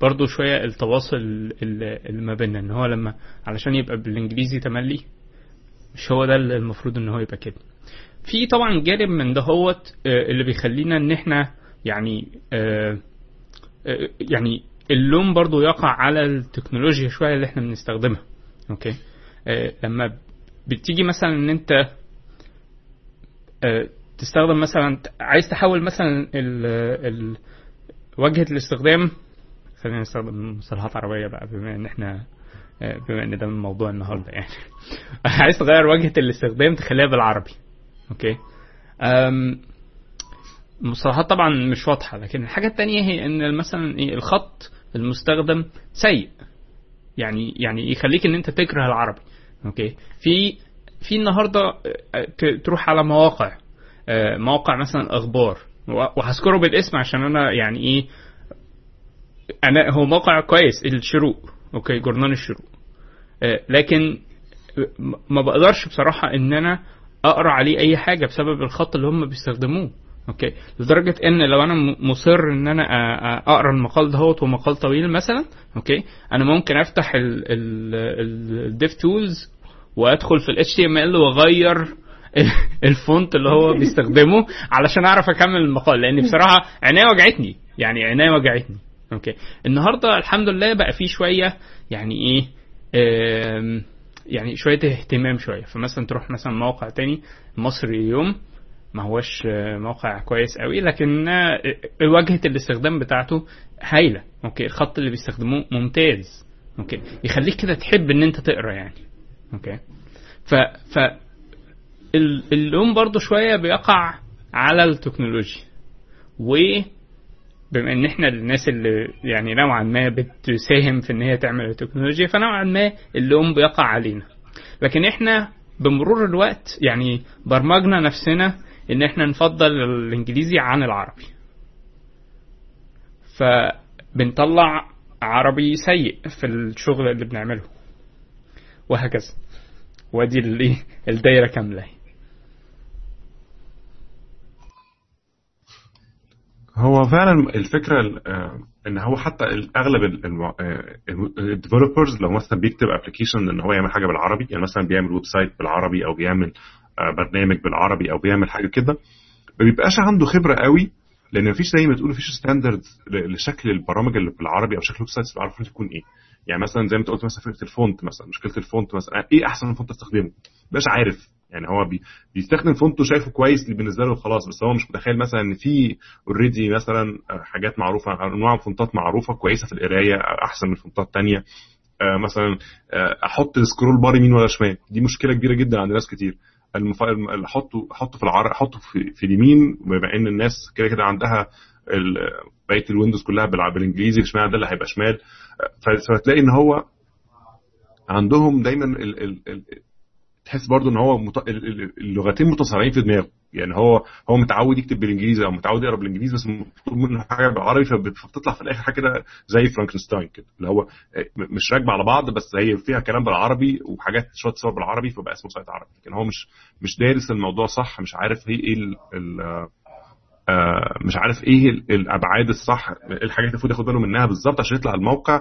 برضه شوية التواصل ال- اللي ما بيننا إن هو لما علشان يبقى بالإنجليزي تملي مش هو ده اللي المفروض إن هو يبقى كده. في طبعا جانب من دهوت آه، اللي بيخلينا إن إحنا يعني آه، آه، يعني اللوم برضو يقع على التكنولوجيا شوية اللي إحنا بنستخدمها. أوكي؟ لما بتيجي مثلا إن أنت تستخدم مثلا عايز تحول مثلا ال ال واجهة الاستخدام خلينا نستخدم مصطلحات عربية بقى بما إن إحنا آه، بما إن ده من موضوع النهارده يعني. عايز تغير واجهة الاستخدام تخليها بالعربي okay؟ المصطلحات طبعا مش واضحة لكن الحاجة التانية هي إن مثلا إيه الخط المستخدم سيء. يعني يعني يخليك إن أنت تكره العربي okay؟ في في النهارده آه، تروح على مواقع. آه، مواقع مثلا أخبار. وهذكره بالاسم عشان أنا يعني إيه أنا هو موقع كويس الشروق. okay جورنال الشروق. آه، لكن ما بقدرش بصراحة إن أنا أقرأ عليه أي حاجة بسبب الخط اللي هم بيستخدموه. okay لدرجة إن لو أنا مصر إن أنا أقرأ المقال دهوت ومقال طويل مثلا okay أنا ممكن أفتح ال dev tools وأدخل في ال HTML وأغير ال font اللي هو بيستخدمه علشان أعرف أكمل المقال لأن بصراحة عينيا وجعتني. يعني عينيا وجعتني. okay. النهارده الحمد لله بقى في شوية يعني إيه يعني شوية اهتمام شوية. فمثلا تروح مثلا موقع تاني مصري اليوم ما هوش موقع كويس قوي لكن آه، واجهه الاستخدام بتاعته هايلة. okay. الخط اللي بيستخدموه ممتاز. okay. يخليك كده تحب إن أنت تقرأ يعني. أوكي. ف ف اللوم برضو شوية بيقع على التكنولوجيا. و بما إن إحنا الناس اللي يعني نوعا ما بتساهم في إن هي تعمل التكنولوجيا فنوعا ما اللوم بيقع علينا. لكن إحنا بمرور الوقت يعني برمجنا نفسنا إن إحنا نفضل الإنجليزي عن العربي. فبنطلع عربي سيء في الشغل اللي بنعمله. وهكذا. ودي الدايرة كاملة. هو فعلا الفكرة إن هو حتى أغلب ال developers لو مثلا بيكتب application إن هو يعمل حاجة بالعربي يعني مثلا بيعمل website بالعربي أو بيعمل برنامج بالعربي أو بيعمل حاجة كده ما بيبقاش عنده خبرة قوي لأن مفيش زي ما تقول مفيش standards لشكل البرامج اللي بالعربي أو شكل ال websites بالعربي تكون إيه. يعني مثلا زي ما أنت قلت مثلا فكرة ال font مثلا مشكلة ال font مثلا إيه أحسن font أستخدمه؟ مش عارف. يعني هو بي بيستخدم font وشايفه كويس بالنسبة له خلاص بس هو مش متخيل مثلا إن في already مثلا حاجات معروفة أنواع font ات معروفة كويسة في القراية أحسن من font ات تانية. مثلا أحط scroll bar يمين ولا شمال. دي مشكلة كبيرة جدا عند ناس كتير. المف... احطه احطه في العرق احطه في, في اليمين بما إن الناس كده كده عندها. بقية ال Windows كلها بالإنجليزي اشمعنى ده اللي هيبقى شمال فتلاقي إن هو عندهم دايما. تحس برضو إن هو. اللغتين متصارعين في دماغه يعني هو هو متعود يكتب بالإنجليزي أو متعود يقرأ بالإنجليزي بس مطلوب منه حاجة بالعربي فبتطلع في الآخر حاجة كده زي فرانكنشتاين كده اللي هو مش راكبة على بعض بس هي فيها كلام بالعربي وحاجات شوية صور بالعربي فبقى اسمه site عربي. لكن هو مش مش دارس الموضوع صح مش عارف إيه إيه ال ال آه مش عارف إيه الأبعاد الصح إيه الحاجات اللي المفروض ياخد باله منها بالظبط عشان يطلع الموقع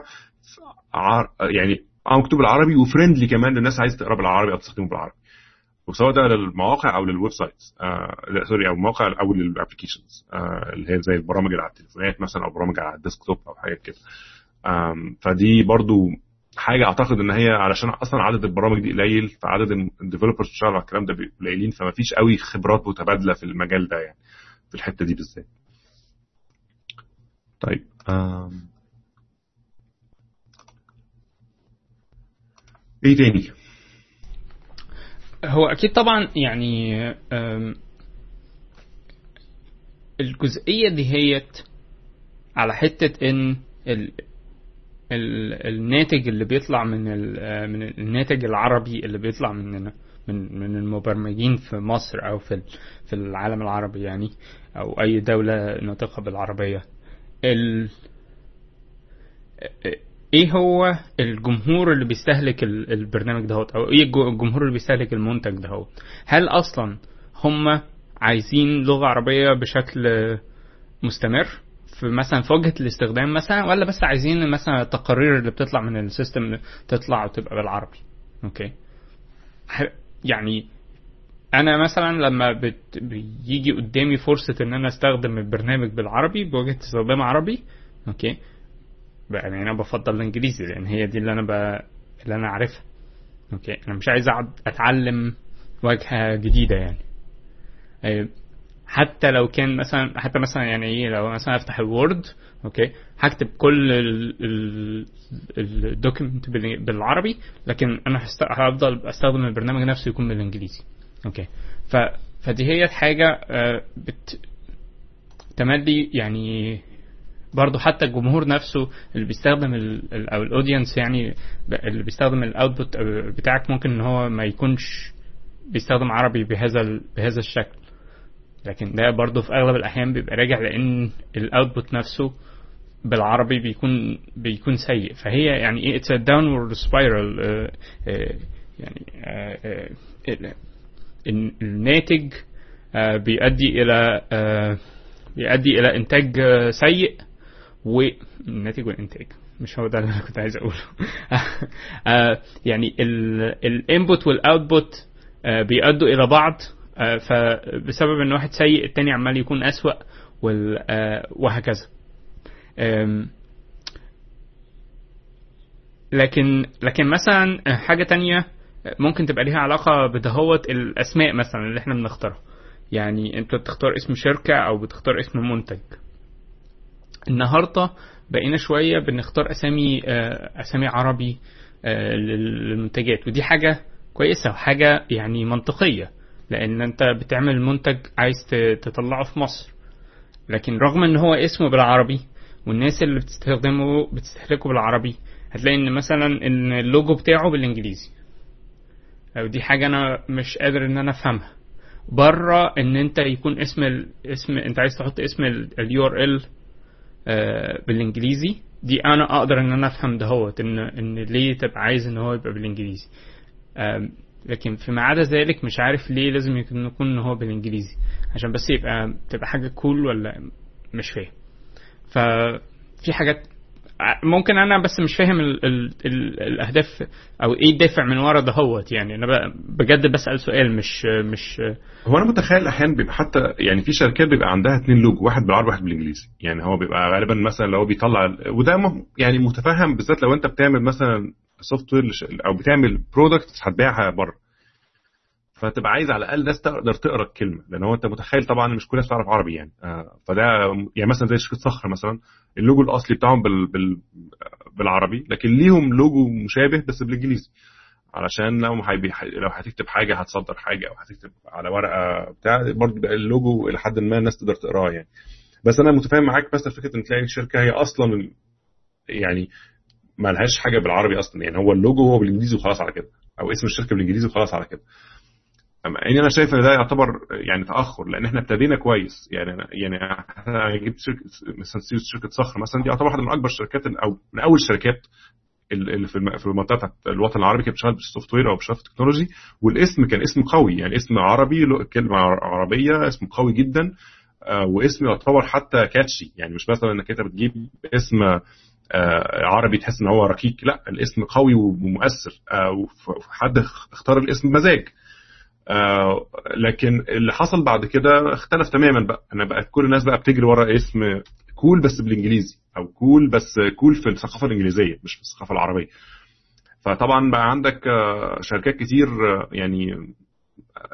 يعني مكتوب بالعربي و friendly كمان للناس عايزه تقرأ بالعربي أو تستخدمه بالعربي. وسواء ده للمواقع أو لل websites آه sorry أو المواقع أو لل applications آه اللي هي زي البرامج اللي على التليفونات مثلا أو برامج على ال desktop أو حاجات كده. فدي برضو حاجة أعتقد إن هي علشان أصلا عدد البرامج دي قليل فعدد ال developers بتشتغل على الكلام ده قليلين فما فيش قوي خبرات متبادلة في المجال ده يعني في الحتة دي بالذات. طيب آم. إيه تاني؟ هو أكيد طبعا يعني الجزئية دي هيت على حتة إن ال ال الناتج اللي بيطلع من ال من الناتج العربي اللي بيطلع مننا من من المبرمجين في مصر أو في في العالم العربي يعني أو أي دولة ناطقة بالعربية. ال إيه هو الجمهور اللي بيستهلك البرنامج دهوت أو إيه الجمهور اللي بيستهلك المنتج دهوت هل أصلا هم عايزين لغة عربية بشكل مستمر؟ في مثلا في وجهة الاستخدام مثلا ولا بس عايزين مثلا التقارير اللي بتطلع من السيستم تطلع وتبقى بالعربي؟ okay. يعني أنا مثلا لما بت... بيجي قدامي فرصة إن أنا أستخدم البرنامج بالعربي بوجهة استخدام عربي okay يعني أنا بفضل الإنجليزي لأن هي دي اللي أنا ب... اللي أنا عارفها. okay؟ أنا مش عايز أقعد أتعلم واجهة جديدة يعني. حتى لو كان مثلا حتى مثلا يعني إيه لو مثلا أفتح ال Word okay؟ هكتب كل ال document بالعربي لكن أنا هفضل أستخدم البرنامج نفسه يكون بالإنجليزي. أوكي؟ ف فدي هي حاجة بت تملي يعني برضه حتى الجمهور نفسه اللي بيستخدم ال أو ال audience يعني اللي بيستخدم ال output بتاعك ممكن إن هو ما يكونش بيستخدم عربي بهذا بهذا الشكل. لكن ده برضه في أغلب الأحيان بيبقى راجع لأن ال output نفسه بالعربي بيكون بيكون سيء. فهي يعني إيه it's downward spiral يعني uh, الناتج uh, بيؤدي إلى بيؤدي إلى إنتاج سيء. والناتج والإنتاج. مش هو ده اللي أنا كنت عايز أقوله. يعني ال input وال output بيؤدوا إلى بعض فبسبب إن واحد سيء التاني عمال يكون أسوأ وهكذا. لكن لكن مثلا حاجة تانية ممكن تبقى ليها علاقة بدهوت الأسماء مثلا اللي إحنا بنختارها. يعني أنت بتختار اسم شركة أو بتختار اسم منتج. النهاردة بقينا شوية بنختار أسامي أسامي عربي للمنتجات. ودي حاجة كويسة وحاجة يعني منطقية لأن أنت بتعمل منتج عايز تطلعه في مصر. لكن رغم إن هو اسمه بالعربي والناس اللي بتستخدمه بتستهلكه بالعربي هتلاقي إن مثلا إن اللوجو بتاعه بالإنجليزي. أو دي حاجة أنا مش قادر إن أنا أفهمها. بره إن أنت يكون اسم. اسم أنت عايز تحط اسم ال URL بالإنجليزي. دي أنا أقدر إن أنا أفهم دهوت إن إن ليه تبقى عايز إن هو يبقى بالإنجليزي. لكن فيما عدا ذلك مش عارف ليه لازم يكون يكون إن هو بالإنجليزي. عشان بس يبقى تبقى حاجة cool ولا مش فاهم ففي حاجات ممكن أنا بس مش فاهم ال ال ال الأهداف أو إيه الدافع من ورا دهوت يعني أنا بجد بسأل سؤال مش مش هو أنا متخيل أحيانا بيبقى حتى يعني في شركات بيبقى عندها اثنين لوجو واحد بالعربي وواحد بالإنجليزي. يعني هو بيبقى غالبا مثلا لو بيطلع وده يعني متفهم بالذات لو أنت بتعمل مثلا software أو بتعمل product هتبيعها بره. فتبقى عايز على الأقل ناس تقدر تقرأ الكلمة لأن هو أنت متخيل طبعا مش كل الناس تعرف عربي يعني. آه فده يعني مثلا زي شركة صخر مثلا اللوجو الأصلي بتاعهم بال بال بالعربي لكن ليهم لوجو مشابه بس بالإنجليزي. علشان لو هيبي لو هتكتب حاجة هتصدر حاجة أو هتكتب على ورقة بتاع برضه اللوجو إلى حد ما الناس تقدر تقراه يعني. بس أنا متفاهم معاك بس فكرة إن تلاقي الشركة هي أصلا يعني ما لهاش حاجة بالعربي أصلا يعني هو اللوجو هو بالإنجليزي وخلاص على كده أو اسم الشركة بالإنجليزي وخلاص على كده. يعني أنا شايف إن ده يعتبر يعني تأخر لأن إحنا ابتدينا كويس. يعني يعني إحنا جبت شركة مثلا شركة صخر مثلا دي يعتبر واحدة من أكبر الشركات أو من أول الشركات اللي في المنطقة بتاعت الوطن العربي كانت بتشتغل بال software أو بتشتغل في ال technology والاسم كان اسم قوي يعني اسم عربي كلمة عربية اسم قوي جدا. واسم يعتبر حتى catchy يعني مش مثلا إنك أنت بتجيب اسم عربي تحس إن هو ركيك لا الاسم قوي ومؤثر. حد اختار الاسم بمزاج. آه لكن اللي حصل بعد كده اختلف تماما بقى. أنا بقت كل الناس بقى بتجري ورا اسم cool بس بالإنجليزي أو cool بس cool في الثقافة الإنجليزية مش في الثقافة العربية. فطبعا بقى عندك آه شركات كتير آه يعني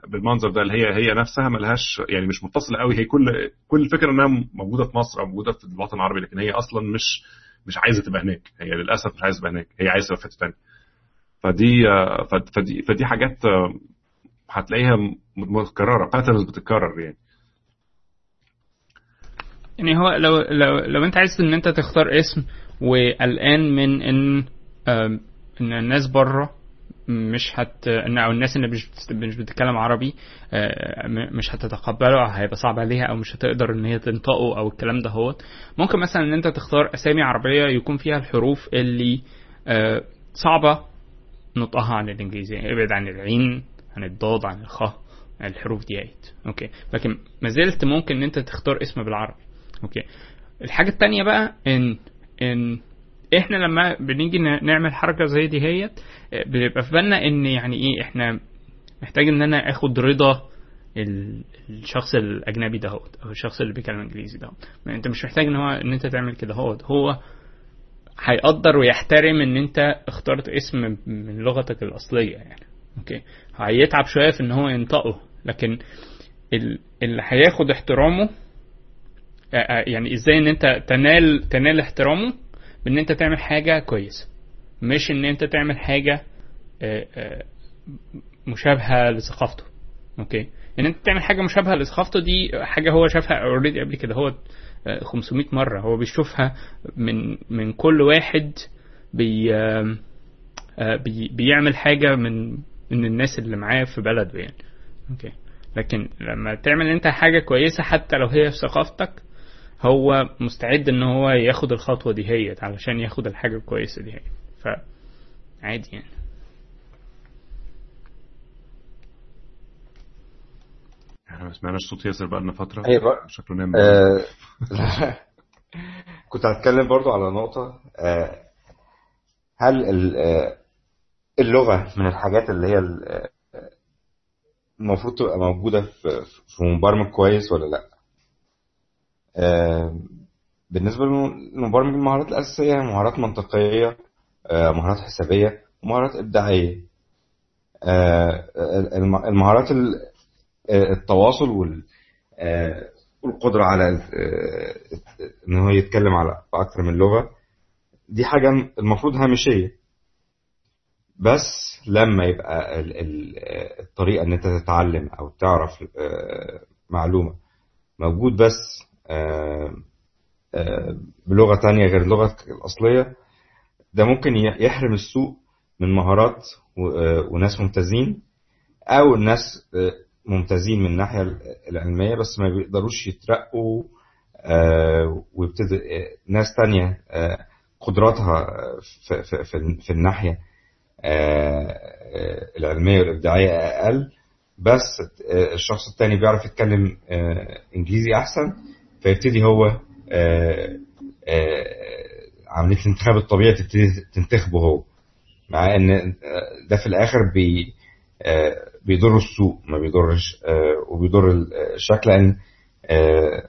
بالمنظر ده اللي هي هي نفسها ملهاش يعني مش متصلة قوي. هي كل كل الفكرة إنها موجودة في مصر أو موجودة في الوطن العربي لكن هي أصلا مش مش عايزة تبقى هناك. هي للأسف مش عايزة تبقى هناك. هي عايزة تبقى في حتة فدي فدي فدي حاجات هتلاقيها متكررة. patterns بتتكرر يعني. يعني هو لو لو لو انت عايز ان انت تختار اسم وقلقان من ان إن الناس بره مش هت أو الناس اللي مش مش بتتكلم عربي مش هتتقبله أو هيبقى صعب عليها أو مش هتقدر إن هي تنطقه أو الكلام ده هو ممكن مثلا إن أنت تختار أسامي عربية يكون فيها الحروف اللي صعبة نطقها عن الانجليزي يعني ابعد عن العين عن الضاد عن الخاء الحروف ديت okay. لكن ما زلت ممكن إن أنت تختار اسم بالعربي. okay. الحاجة التانية بقى إن إن إحنا لما بنيجي نعمل حركة زي دي هيت بيبقى في بالنا إن يعني إيه إحنا محتاج إن أنا آخد رضا الشخص الأجنبي ده أو الشخص اللي بيتكلم إنجليزي ده أنت مش محتاج إن هو إن أنت تعمل كده هو هو هيقدر ويحترم إن أنت اخترت اسم من لغتك الأصلية يعني. okay هيتعب شوية في إن هو ينطقه. لكن اللي هياخد احترامه يعني إزاي إن أنت تنال تنال احترامه بإن أنت تعمل حاجة كويسه مش إن أنت تعمل حاجة مشابهة لثقافته. okay إن أنت تعمل حاجة مشابهة لثقافته دي حاجة هو شافها already قبل كده. هو 500 مرة. هو بيشوفها من من كل واحد بي بي بيعمل حاجة من من الناس اللي معاه في بلده يعني. okay. لكن لما تعمل أنت حاجة كويسة حتى لو هي في ثقافتك هو مستعد إن هو ياخد الخطوة دي هي علشان ياخد الحاجة الكويسة دي هي ف عادي يعني. إحنا ما سمعناش صوت ياسر بقى لنا فترة. أيوه. شكله نام آه كنت هتكلم برضو على نقطة آه هل اللغة من الحاجات اللي هي المفروض تبقى موجودة في مبرمج كويس ولا لأ؟ آه بالنسبة للمبرمج المهارات الأساسية مهارات منطقية آه مهارات حسابية ومهارات إبداعية. آه المهارات التواصل والقدرة على إن هو يتكلم على أكثر من لغة دي حاجة المفروض هامشية. بس لما يبقى الطريقة إن أنت تتعلم أو تعرف معلومة موجود بس بلغة تانية غير لغتك الأصلية ده ممكن يحرم السوق من مهارات وناس ممتازين أو الناس ممتازين من الناحية العلمية بس ما بيقدروش يترقوا ويبتدي ناس تانية قدراتها في الناحية العلمية والإبداعية أقل بس الشخص التاني بيعرف يتكلم إنجليزي أحسن فيبتدي هو آه، آه، عمليه الانتخاب الطبيعي تبتدي تنتخبه هو. مع إن آه، ده في الآخر بي آه، بيضر السوق ما بيضرش آه، وبيضر الشكل لأن آه،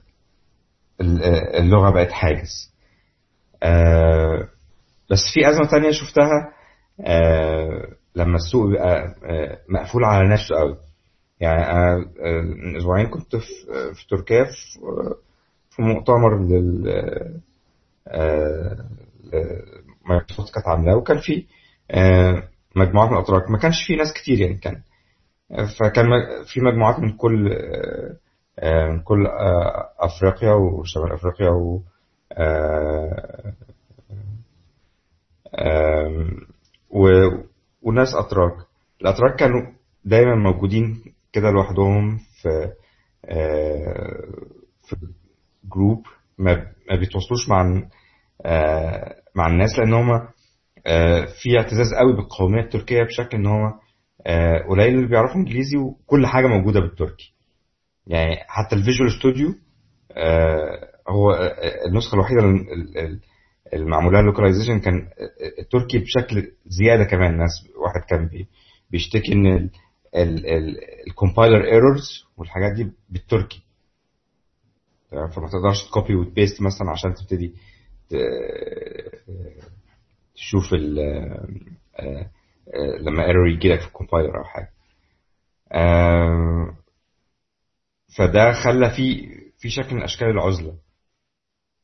ال- آه، اللغة بقت حاجز. آه، بس في أزمة تانية شفتها آه، لما السوق بقى آه، مقفول على نفسه قوي. يعني أنا آه، من أسبوعين كنت في تركيا في مؤتمر لل آه، مايكروسوفت كانت عاملاه وكان في آه، مجموعات من الاتراك ما كانش في ناس كتير يعني كان فكان في مجموعات من كل آه، آه، من كل آه، أفريقيا وشمال أفريقيا و آه، و- وناس أتراك. الأتراك كانوا دايما موجودين كده لوحدهم في آه، في جروب ما بيتواصلوش مع آه، مع الناس لأن هم في اعتزاز قوي بالقومية التركية بشكل إن آه، قليل اللي بيعرفوا إنجليزي وكل حاجة موجودة بالتركي. يعني حتى ال Visual Studio هو آه، النسخة الوحيدة ال- ال- ال- المعمولة localization كان التركي بشكل زيادة كمان الناس واحد كان بي- بيشتكي إن ال compiler errors والحاجات دي بالتركي؟ فما تقدرش ت copy وت paste مثلا عشان تبتدي تشوف ال آه، آه، لما error يجي لك في ال compiler أو حاجة. آه، فده خلى في في شكل من أشكال العزلة.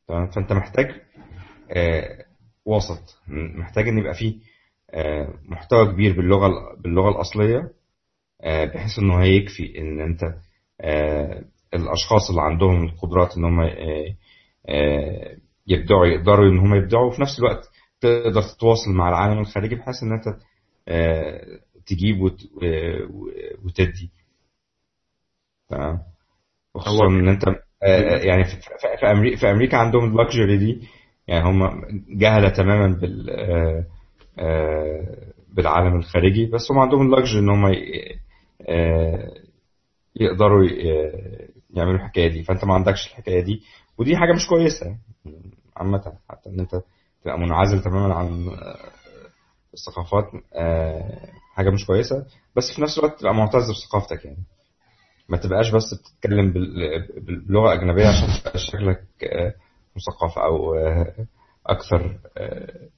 تمام؟ فأنت محتاج وسط. محتاج إن يبقى فيه آه، محتوى كبير باللغة باللغة الأصلية آه، بحيث إنه هيكفي إن أنت آه، الأشخاص اللي عندهم القدرات إن هم آه، آه، يبدعوا يقدروا إن هم يبدعوا وفي نفس الوقت تقدر تتواصل مع العالم الخارجي بحيث إن أنت آه، تجيب وتدي. تمام؟ وخصوصا إن أنت آه، يعني في أمريكا عندهم اللكجري دي يعني هم جهلة تماما بال آه، آه، بالعالم الخارجي بس هم عندهم اللكجري إن هم آه، يقدروا يعملوا الحكاية دي. فأنت ما عندكش الحكاية دي. ودي حاجة مش كويسة. عامة حتى إن أنت تبقى منعزل تماما عن الثقافات حاجة مش كويسة. بس في نفس الوقت تبقى معتز بثقافتك يعني. ما تبقاش بس بتتكلم بلغة أجنبية عشان تبقى شكلك مثقف أو آه، أكثر آه،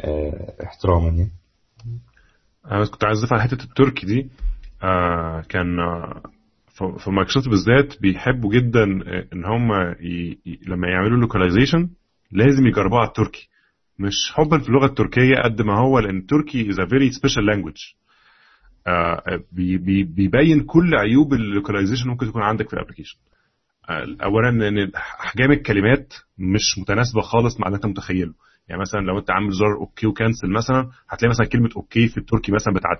آه، احتراما يعني. أنا كنت عايز أضيف على حتة التركي دي. كان في مايكروسوفت بالذات بيحبوا جدا إن هم ي... لما يعملوا localization لازم يجربوها على التركي. مش حبا في اللغة التركية قد ما هو لأن التركي special language. آه بي... بي... بيبين كل عيوب ال localization ممكن تكون عندك في ال application اولا إن أحجام الكلمات مش متناسبة خالص مع اللي أنت متخيله. يعني مثلا لو أنت عامل زرار okay و cancel مثلا هتلاقي مثلا كلمة okay في التركي مثلا بتاعت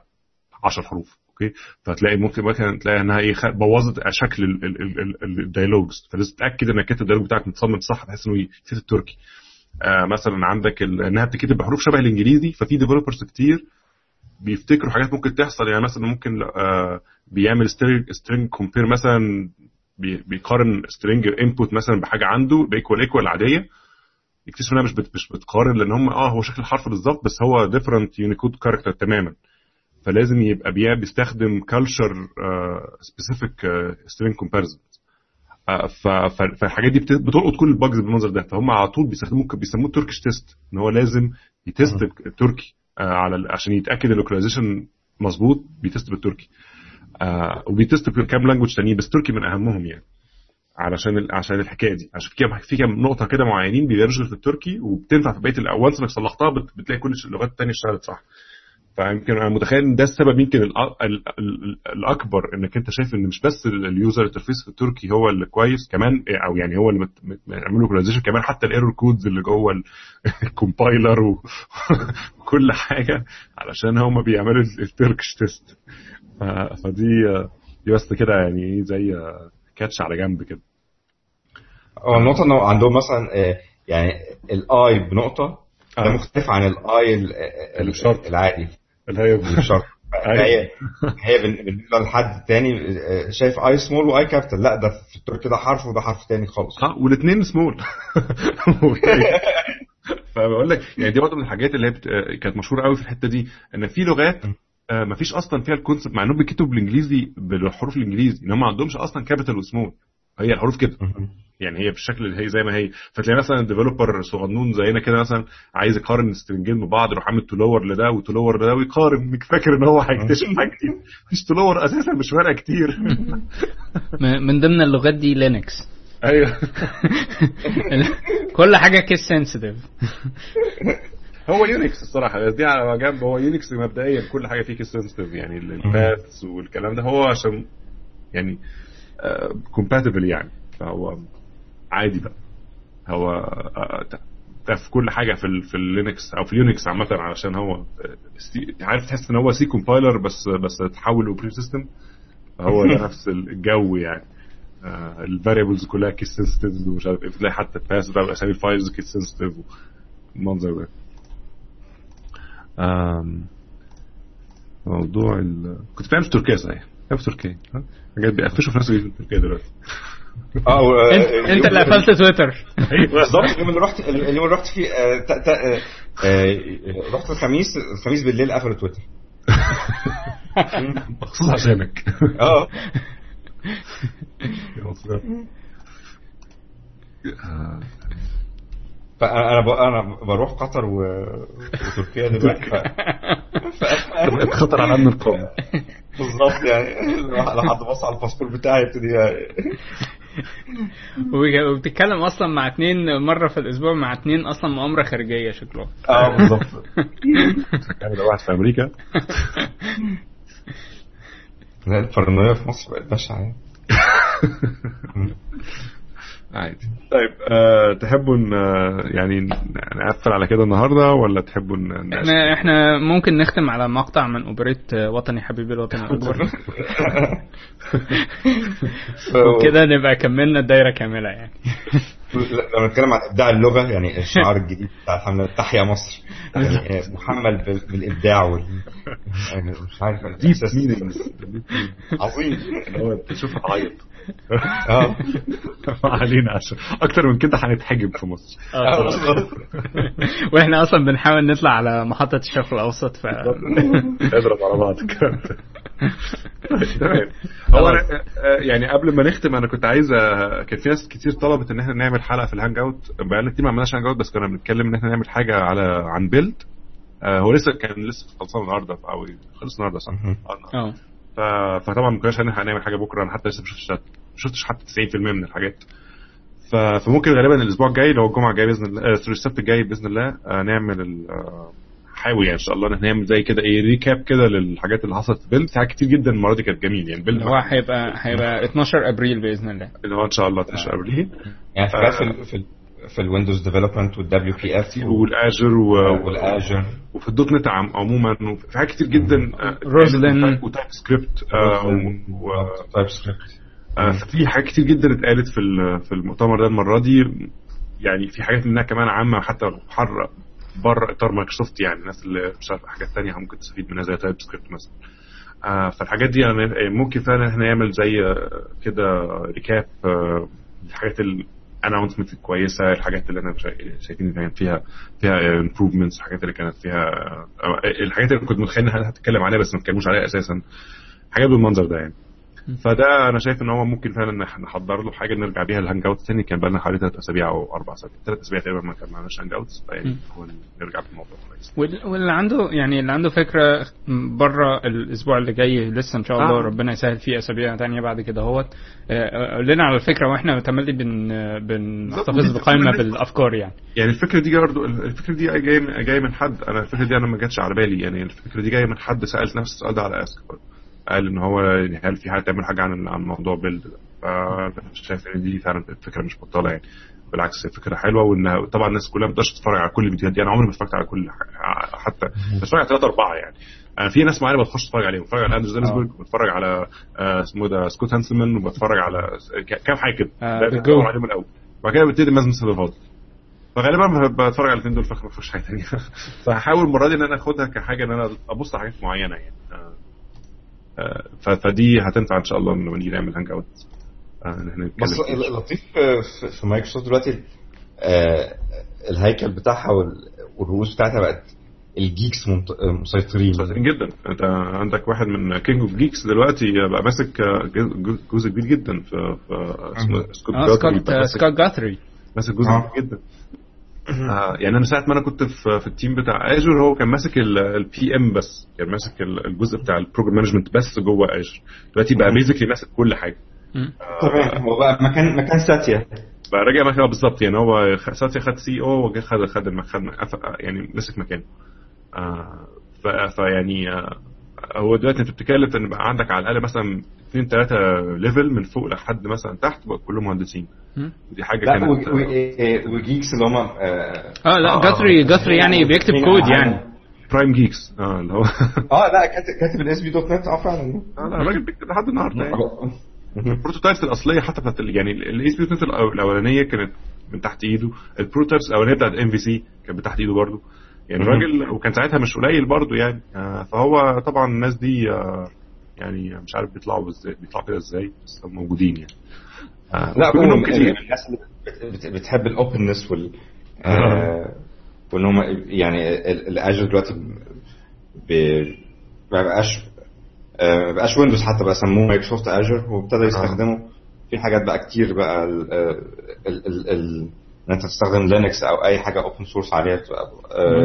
10 حروف okay؟ فهتلاقي ممكن ممكن تلاقي إنها إيه بوظت شكل ال- ال- ال- ال- ال dialogs. فلازم تتأكد إنك أنت ال dialog بتاعك متصمم صح بحيث إنه يفيد التركي. آه مثلا عندك إنها بتتكتب بحروف شبه الإنجليزي ففي developers كتير بيفتكروا حاجات ممكن تحصل. يعني مثلا ممكن آه بيعمل string compare مثلا بيقارن string input مثلا بحاجة عنده ب equal equal عاديه يكتشف إنها مش مش بتقارن لأن هم آه هو شكل الحرف بالظبط بس هو different Unicode character تماما. فلازم يبقى بيا بيستخدم culture specific string comparison فالحاجات دي بت- بتلقط كل ال bugs بالمنظر ده. فهم على طول بيستخدموه بيسموه Turkish test إن هو لازم ي test التركي آه، على عشان يتأكد ال localization مظبوط بي test بالتركي. آه، وبي test بكام language تانيين بس تركي من أهمهم يعني. علشان عشان الحكاية دي. عشان في كام في كام نقطة كده معينين بيرجعوا في التركي وبتنفع في بقية once انك صلحتها بت- بتلاقي كل اللغات الثانية اشتغلت صح. فيمكن أنا متخيل إن ده السبب يمكن الأكبر إنك أنت شايف إن مش بس ال- اليوزر interface في التركي هو اللي كويس كمان أو يعني هو اللي بيعملوا localization كمان حتى ال error codes اللي جوه ال- ال compiler وكل حاجة علشان هم بيعملوا ال- ال Turkish test فدي دي بس كده يعني إيه زي catch على جنب كده. هو النقطة انه عندهم مثلا آه، يعني ال i بنقطة ده آه. مختلف عن ال i اللي بشرط. العادي. اللي هي اللي بشرط هي هي بالنسبة لحد تاني آه، شايف i small و i capital لا ده في التركي ده حرف وده حرف تاني خالص. آه والاثنين سمول فبقول لك يعني دي برضه من الحاجات اللي هي بت... كانت مشهورة قوي في الحتة دي إن في لغات آه، ما فيش أصلا فيها ال concept مع إنهم بيكتبوا بالإنجليزي بالحروف الإنجليزي إن هم ما عندهمش أصلا capital و small هي الحروف كده. يعني هي بالشكل اللي هي زي ما هي. فتلاقي مثلا ال developer صغنون زينا كده مثلا عايز يقارن string ين ببعض يروح عامل to lower لده و to lower لده ويقارن. فاكر إن هو هيكتشف حاجة جديده مش to lower أساسا مش فارقة كتير. من ضمن اللغات دي Linux أيوه. كل حاجة case sensitive هو Unix الصراحة دي على جنب. هو Unix مبدئيا كل حاجة فيه sensitive يعني ال paths والكلام ده. هو عشان يعني compatible يعني. فهو عادي بقى. هو آه، ده في كل حاجة في ال في ال Linux أو في ال Unix عامة علشان هو آه، عارف تحس إن هو C compiler بس بس تحول ل operating system هو ده نفس الجو يعني. ال variables كلها case sensitive ومش عارف إيه. تلاقي حتى ال paths بقى اسامي ال files case sensitive المنظر ده. موضوع ال... كنت فاهم في تركيا صحيح؟ فاهم في تركيا. ها؟ حاجات بيقفشوا في ناس في تركيا دلوقتي. آه و- انت اللي قفلت تويتر. بالظبط. اليوم اللي رحت اليوم اللي رحت فيه آه، تا- تا- آه، آه، رحت الخميس الخميس بالليل قفلوا تويتر. مخصوص عشانك. آه. آه، أنا ب- أنا بروح قطر و- وتركيا دلوقتي. ف... ف... خطر على امن القوم. بالظبط يعني. لو حد بص على الباسبور بتاعي يبتدي وبي- وبتتكلم أصلا مع اتنين مرة في الأسبوع مع اتنين أصلا مؤامرة خارجية شكلهم. آه بالظبط ده واحد في أمريكا. لا البارانويا في مصر بقت بشعه يعني عادي. طيب أه تحبوا إن آه، يعني نقفل على كده النهارده ولا تحبوا إن إحنا إحنا ممكن نختم على مقطع من أوبريت وطني حبيبي الوطن الأكبر. وكده نبقى كملنا الدايرة كاملة يعني. لو نتكلم عن إبداع اللغة يعني الشعار الجديد بتاع الحملة تحيا مصر. يعني محمل بال- بالإبداع وال يعني مش عارف. عظيم. اللي هو تشوف تعيط آه. ما علينا عشان أكتر من كده هنتحجب في مصر. آه، بالظبط. وإحنا أصلا بنحاول نطلع على محطة الشرق الأوسط ف نضرب على بعض. الكلام ده تمام هو أنا آه، يعني قبل ما نختم أنا كنت عايز آه، كان في ناس كتير طلبت إن إحنا نعمل حلقة في ال hangout. بقالنا كتير ما عملناش hangout بس كنا بنتكلم إن إحنا نعمل حاجة على عن Build آه، هو لسه كان لسه خلصان النهارده أو خلص النهارده صح؟ آه، آه. فطبعا ما كناش هنلحق نعمل حاجة بكرة أنا حتى لسه ما شفتش ما شفتش حتى 90% من الحاجات. ف- فممكن غالبا الأسبوع الجاي لو الجمعة الجاية بإذن الله آه، sorry السبت الجاي بإذن الله آه، نعمل ال- آه، حاول يعني إن شاء الله نعمل زي كده إيه recap كده للحاجات اللي حصلت في Build. حاجات كتير جدا المرة دي كانت جميل يعني Build هو هيبقى هيبقى 12 أبريل بإذن الله. اللي هو إن شاء الله 12 أبريل. يعني في حاجات في في ال- في ال Windows development و ال WPF و ال Azure و... و ال Azure وفي ال .NET عم- عموما وفي حاجات كتير جدا آه، Roslyn. و TypeScript آه، و- و- TypeScript آه، في حاجات كتير جدا اتقالت في ال- في المؤتمر ده المرة دي. يعني في حاجات منها كمان عامة حتى حر بره إطار مايكروسوفت يعني الناس اللي مش عارفه حاجات تانية ممكن تستفيد منها زي TypeScript مثلا. آه، فالحاجات دي يعني ممكن فعلا إحنا نعمل زي آه، كده recap آه، الحاجات ال announcement الكويسه الحاجات اللي أنا شايف- شايفين إن فيها فيها improvements الحاجات اللي كانت فيها آه، الحاجات اللي كنت متخيل إنها هتتكلم عليها بس ما اتكلموش عليها أساسا. حاجات بالمنظر ده يعني. فده أنا شايف إن هو ممكن فعلا نح- نحضر له حاجة نرجع بيها ال hangout تاني كان بقى لنا حوالي ثلاث أسابيع أو أربع أسابيع ثلاث أسابيع تقريبا ما كان معناش hangouts فيعني نرجع بالموضوع كويس. وال- واللي عنده يعني اللي عنده فكرة بره الأسبوع اللي جاي لسه إن شاء الله آه. ربنا يسهل فيه أسابيع تانية بعد كده أهوت. آه، قول لنا على الفكرة وإحنا تملي بن بنحتفظ بقائمة بالافكار يعني. يعني الفكرة دي برضه الفكرة دي جاية جاية من حد أنا الفكرة دي أنا ما جاتش على بالي يعني الفكرة دي جاية من حد سالت نفس السؤال ده على اسك. قال إن هو يعني هل في حد تعمل حاجة عن عن موضوع بيلد ده؟ فأنا شايف إن دي فعلا الفكرة مش بطالة يعني. بالعكس الفكرة حلوة وإن طبعا الناس كلها ما بتقدرش تتفرج على كل الفيديوهات دي. أنا عمري ما اتفرجت على كل حتى بتفرج على ثلاثة أربعة يعني. أنا في ناس معايا بتخش اتفرج عليهم. بتفرج على أندرو زيلسبرج وبتفرج على آه، اسمه ده سكوت هانسلمان وبتفرج على كام حاجة كده. آه، بتفرج Go. عليهم الأول. وبعد كده ببتدي مازن الفاضل فغالبا بتفرج على الاثنين دول فما فيش حاجة ثانية فهحاول المرة دي إن أنا آخدها كحاجة إن أنا أبص على حاجات معينة يعني. آه، آه، فدي هتنفع إن شاء الله لما نيجي نعمل hangout آه، نتكلم بس. اللطيف في- في مايكروسوفت دلوقتي آه، الهيكل بتاعها وال- والرؤوس بتاعتها بقت ال geeks آه، مسيطرين. مسيطرين جدا. أنت عندك واحد من king of geeks دلوقتي بقى ماسك آه، جزء- كبير جدا في في اسمه سكوت جاثري سكوت جاثري ماسك جزء آه. كبير جدا. آه يعني أنا ساعة ما أنا كنت في, في ال team بتاع Azure هو كان ماسك ال PM بس كان ماسك ال- الجزء بتاع ال program management بس جوه Azure دلوقتي بقى مم. basically ماسك كل حاجة. تمام هو بقى مكان مكان ساتيا. بقى راجع مكانه بالظبط يعني هو ساتيا خد CEO وجه خد خد يعني مسك مكانه. آه فيعني آه هو دلوقتي أنت بتتكلم إن بقى عندك على الأقل مثلا اثنين ثلاثة level من فوق لحد مثلا تحت بقى كلهم مهندسين مم. دي حاجة لا كانت و- و- آه، و geeks اللي هم آه، آه لا آه. جاثري جاثري يعني بيكتب كود يعني prime geeks آه اللي هو آه لا كاتب كاتب ال ASP.NET آه فعلا آه لا الراجل بيكتب لحد النهارده يعني. ال prototypes الأصلية حتى بتاعت يعني ال ASP.NET الأولانية كانت من تحت إيده ال prototypes الأولانية بتاعت MVC كانت من تحت إيده برضه يعني. الراجل وكان ساعتها مش قليل برضه يعني آه فهو طبعا الناس دي آه يعني مش عارف بيطلعوا إزاي بيطلعوا كده إزاي بس هم موجودين يعني. آه لا منهم من كتير الناس اللي بت- بت- بتحب ال openness وال آه، وإن هم يعني ال- ال Azure دلوقتي ب- ما بقاش آه، ما بقاش Windows حتى بقى سموه Microsoft Azure وابتدى يستخدموا. في حاجات بقى كتير بقى ال ال ال إن أنت تستخدم لينكس أو أي حاجة اوبن سورس عليها تبقى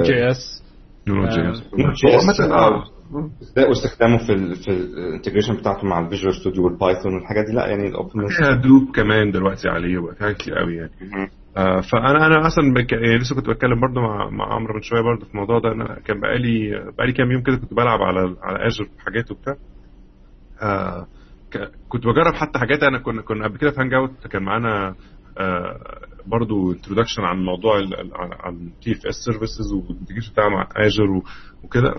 جي اس جي آه، اس. نود جي هو اس مثلا أو- آه. ده واستخدامه في ال في الانتجريشن بتاعته مع الفيجوال ستوديو والبايثون والحاجات دي. لا يعني الاوبن فيها دوب كمان دلوقتي عليه وبقى فيها كتير قوي يعني. آه، فأنا أنا أصلا بك... يعني لسه كنت بتكلم برضه مع مع عمرو من شوية برضه في الموضوع ده. أنا كان بقالي بقالي كام يوم كده كنت بلعب على على اجر حاجات وبتاع. آه ك... كنت بجرب حتى حاجات أنا كنا كنا قبل كده في hangout كان معانا آه برضه introduction عن موضوع عن TFS services و ال integration بتاعها مع Azure. وكده.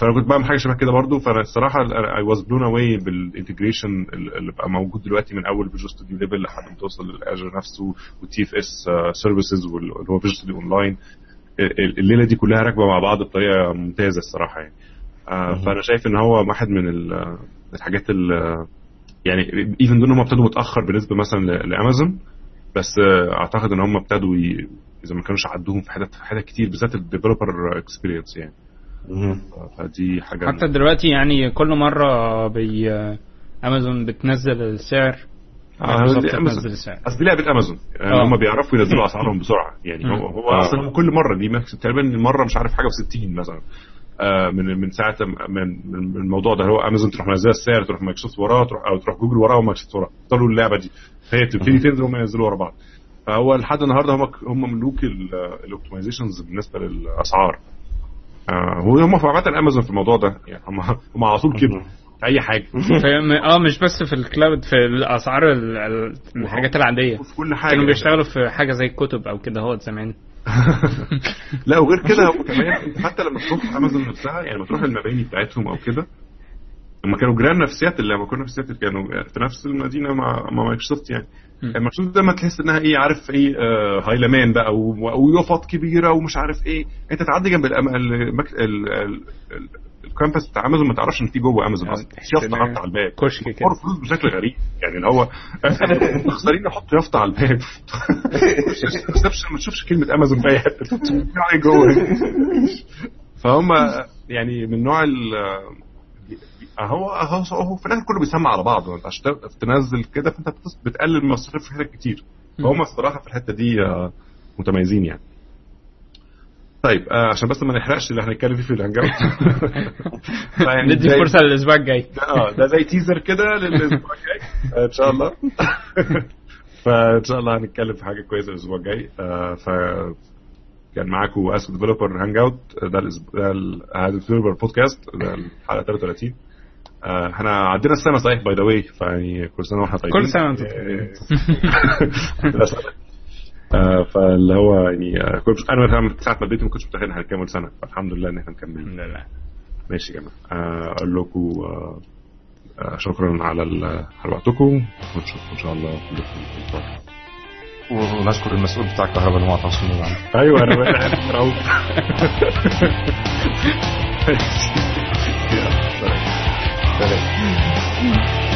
فأنا كنت بعمل حاجة شبه كده برضه فأنا الصراحة I was blown away بال integration اللي بقى موجود دلوقتي من أول Visual Studio level لحد ما توصل لل Azure نفسه و ال TFS services واللي هو Visual Studio Online الليلة دي كلها راكبة مع بعض بطريقة ممتازة الصراحة يعني آه،. فأنا شايف إن هو واحد من ال- الحاجات ال يعني even دول هم ابتدوا متأخر بالنسبة مثلا لأمازون بس اعتقد ان هم ابتدوا ي... اذا ما كانوش عدوهم في حتت في حتت كتير بالذات ال developer experience يعني. فدي حاجة حتى دلوقتي يعني كل مرة بي امازون بتنزل السعر آه،. بتنزل السعر اصل دي لعبة امازون يعني آه. هم بيعرفوا ينزلوا أسعارهم بسرعة يعني. هو هو. أصلا كل مرة دي تقريبا المره مش عارف حاجة و60 مثلا من من ساعة من من الموضوع ده هو امازون تروح منزله السعر تروح مايكروسوفت وراه تروح أو تروح جوجل وراه ومايكروسوفت وراه. يفضلوا اللعبة دي. هي تبتدي تنزل هم ينزلوا ورا بعض. فهو لحد النهارده هم هم ملوك ال optimizations بالنسبة للأسعار. آه، هو هم عامة امازون في الموضوع ده. يعني هم هم على طول كده. في أي حاجة. فاهم؟ آه مش بس في ال cloud في الأسعار ال- ال- الحاجات العادية. في كل حاجة. كانوا بيشتغلوا في حاجة زي الكتب أو كده هو زمان. لا وغير كده هو كمان حتى لما تروح أمازون نفسها يعني لما تروح المباني بتاعتهم أو كده لما كانوا جيراننا في سياتل لما كنا في سياتل كانوا في نفس المدينة مع مع مايكروسوفت يعني مم. مايكروسوفت دايما تحس إنها إيه عارف إيه آه هايلامان بقى و- ويافط كبيرة ومش عارف إيه أنت تعدي جنب الأم- ال- ال- الكامبس بتاع أمازون ما تعرفش إن في جوه أمازون آه، أصلا. في يافطه حاطه على الباب. كشك كده. فلوس بشكل غريب. يعني اللي هو مخسرين نحط يافطة على الباب. ما تشوفش كلمة أمازون في اي حتة جوه. فهم يعني من نوع ال هو هو هو في الآخر كله بيسمع على بعض انت عشان تنزل كده فأنت بتقلل مصاريف في حتت كتير فهم الصراحة في الحتة دي آه، متميزين يعني. طيب آه عشان بس ما نحرقش اللي هنتكلم فيه في ال hangout فيعني ندي فرصة للأسبوع الجاي. آه ده زي teaser كده للأسبوع الجاي. آه، إن شاء الله. فإن شاء الله هنتكلم في حاجة كويسة الأسبوع الجاي. آه، ف كان معاكم ask developer hangout ده الأسبوع ده ال- هذا ال developer podcast ده الحلقة 33 آه، إحنا عدينا السنة صحيح by the way فيعني كل سنة وإحنا طيبين. كل سنة وأنتم آه،. آه، فاللي هو يعني آه، كنت أنا من ساعة ما بديت ما كنتش متخيل ان هنكمل سنة فالحمد لله إن إحنا مكملين. الحمد لله. ماشي يا جماعة. آه، أقول لكم آه، آه، شكرا على وقتكم. ونشوفكم ان شاء الله كلكم في الأسبوع. الجاي. ونشكر المسؤول بتاع الكهرباء اللي هو تواصل معانا أيوه أنا بقى سلام. سلام.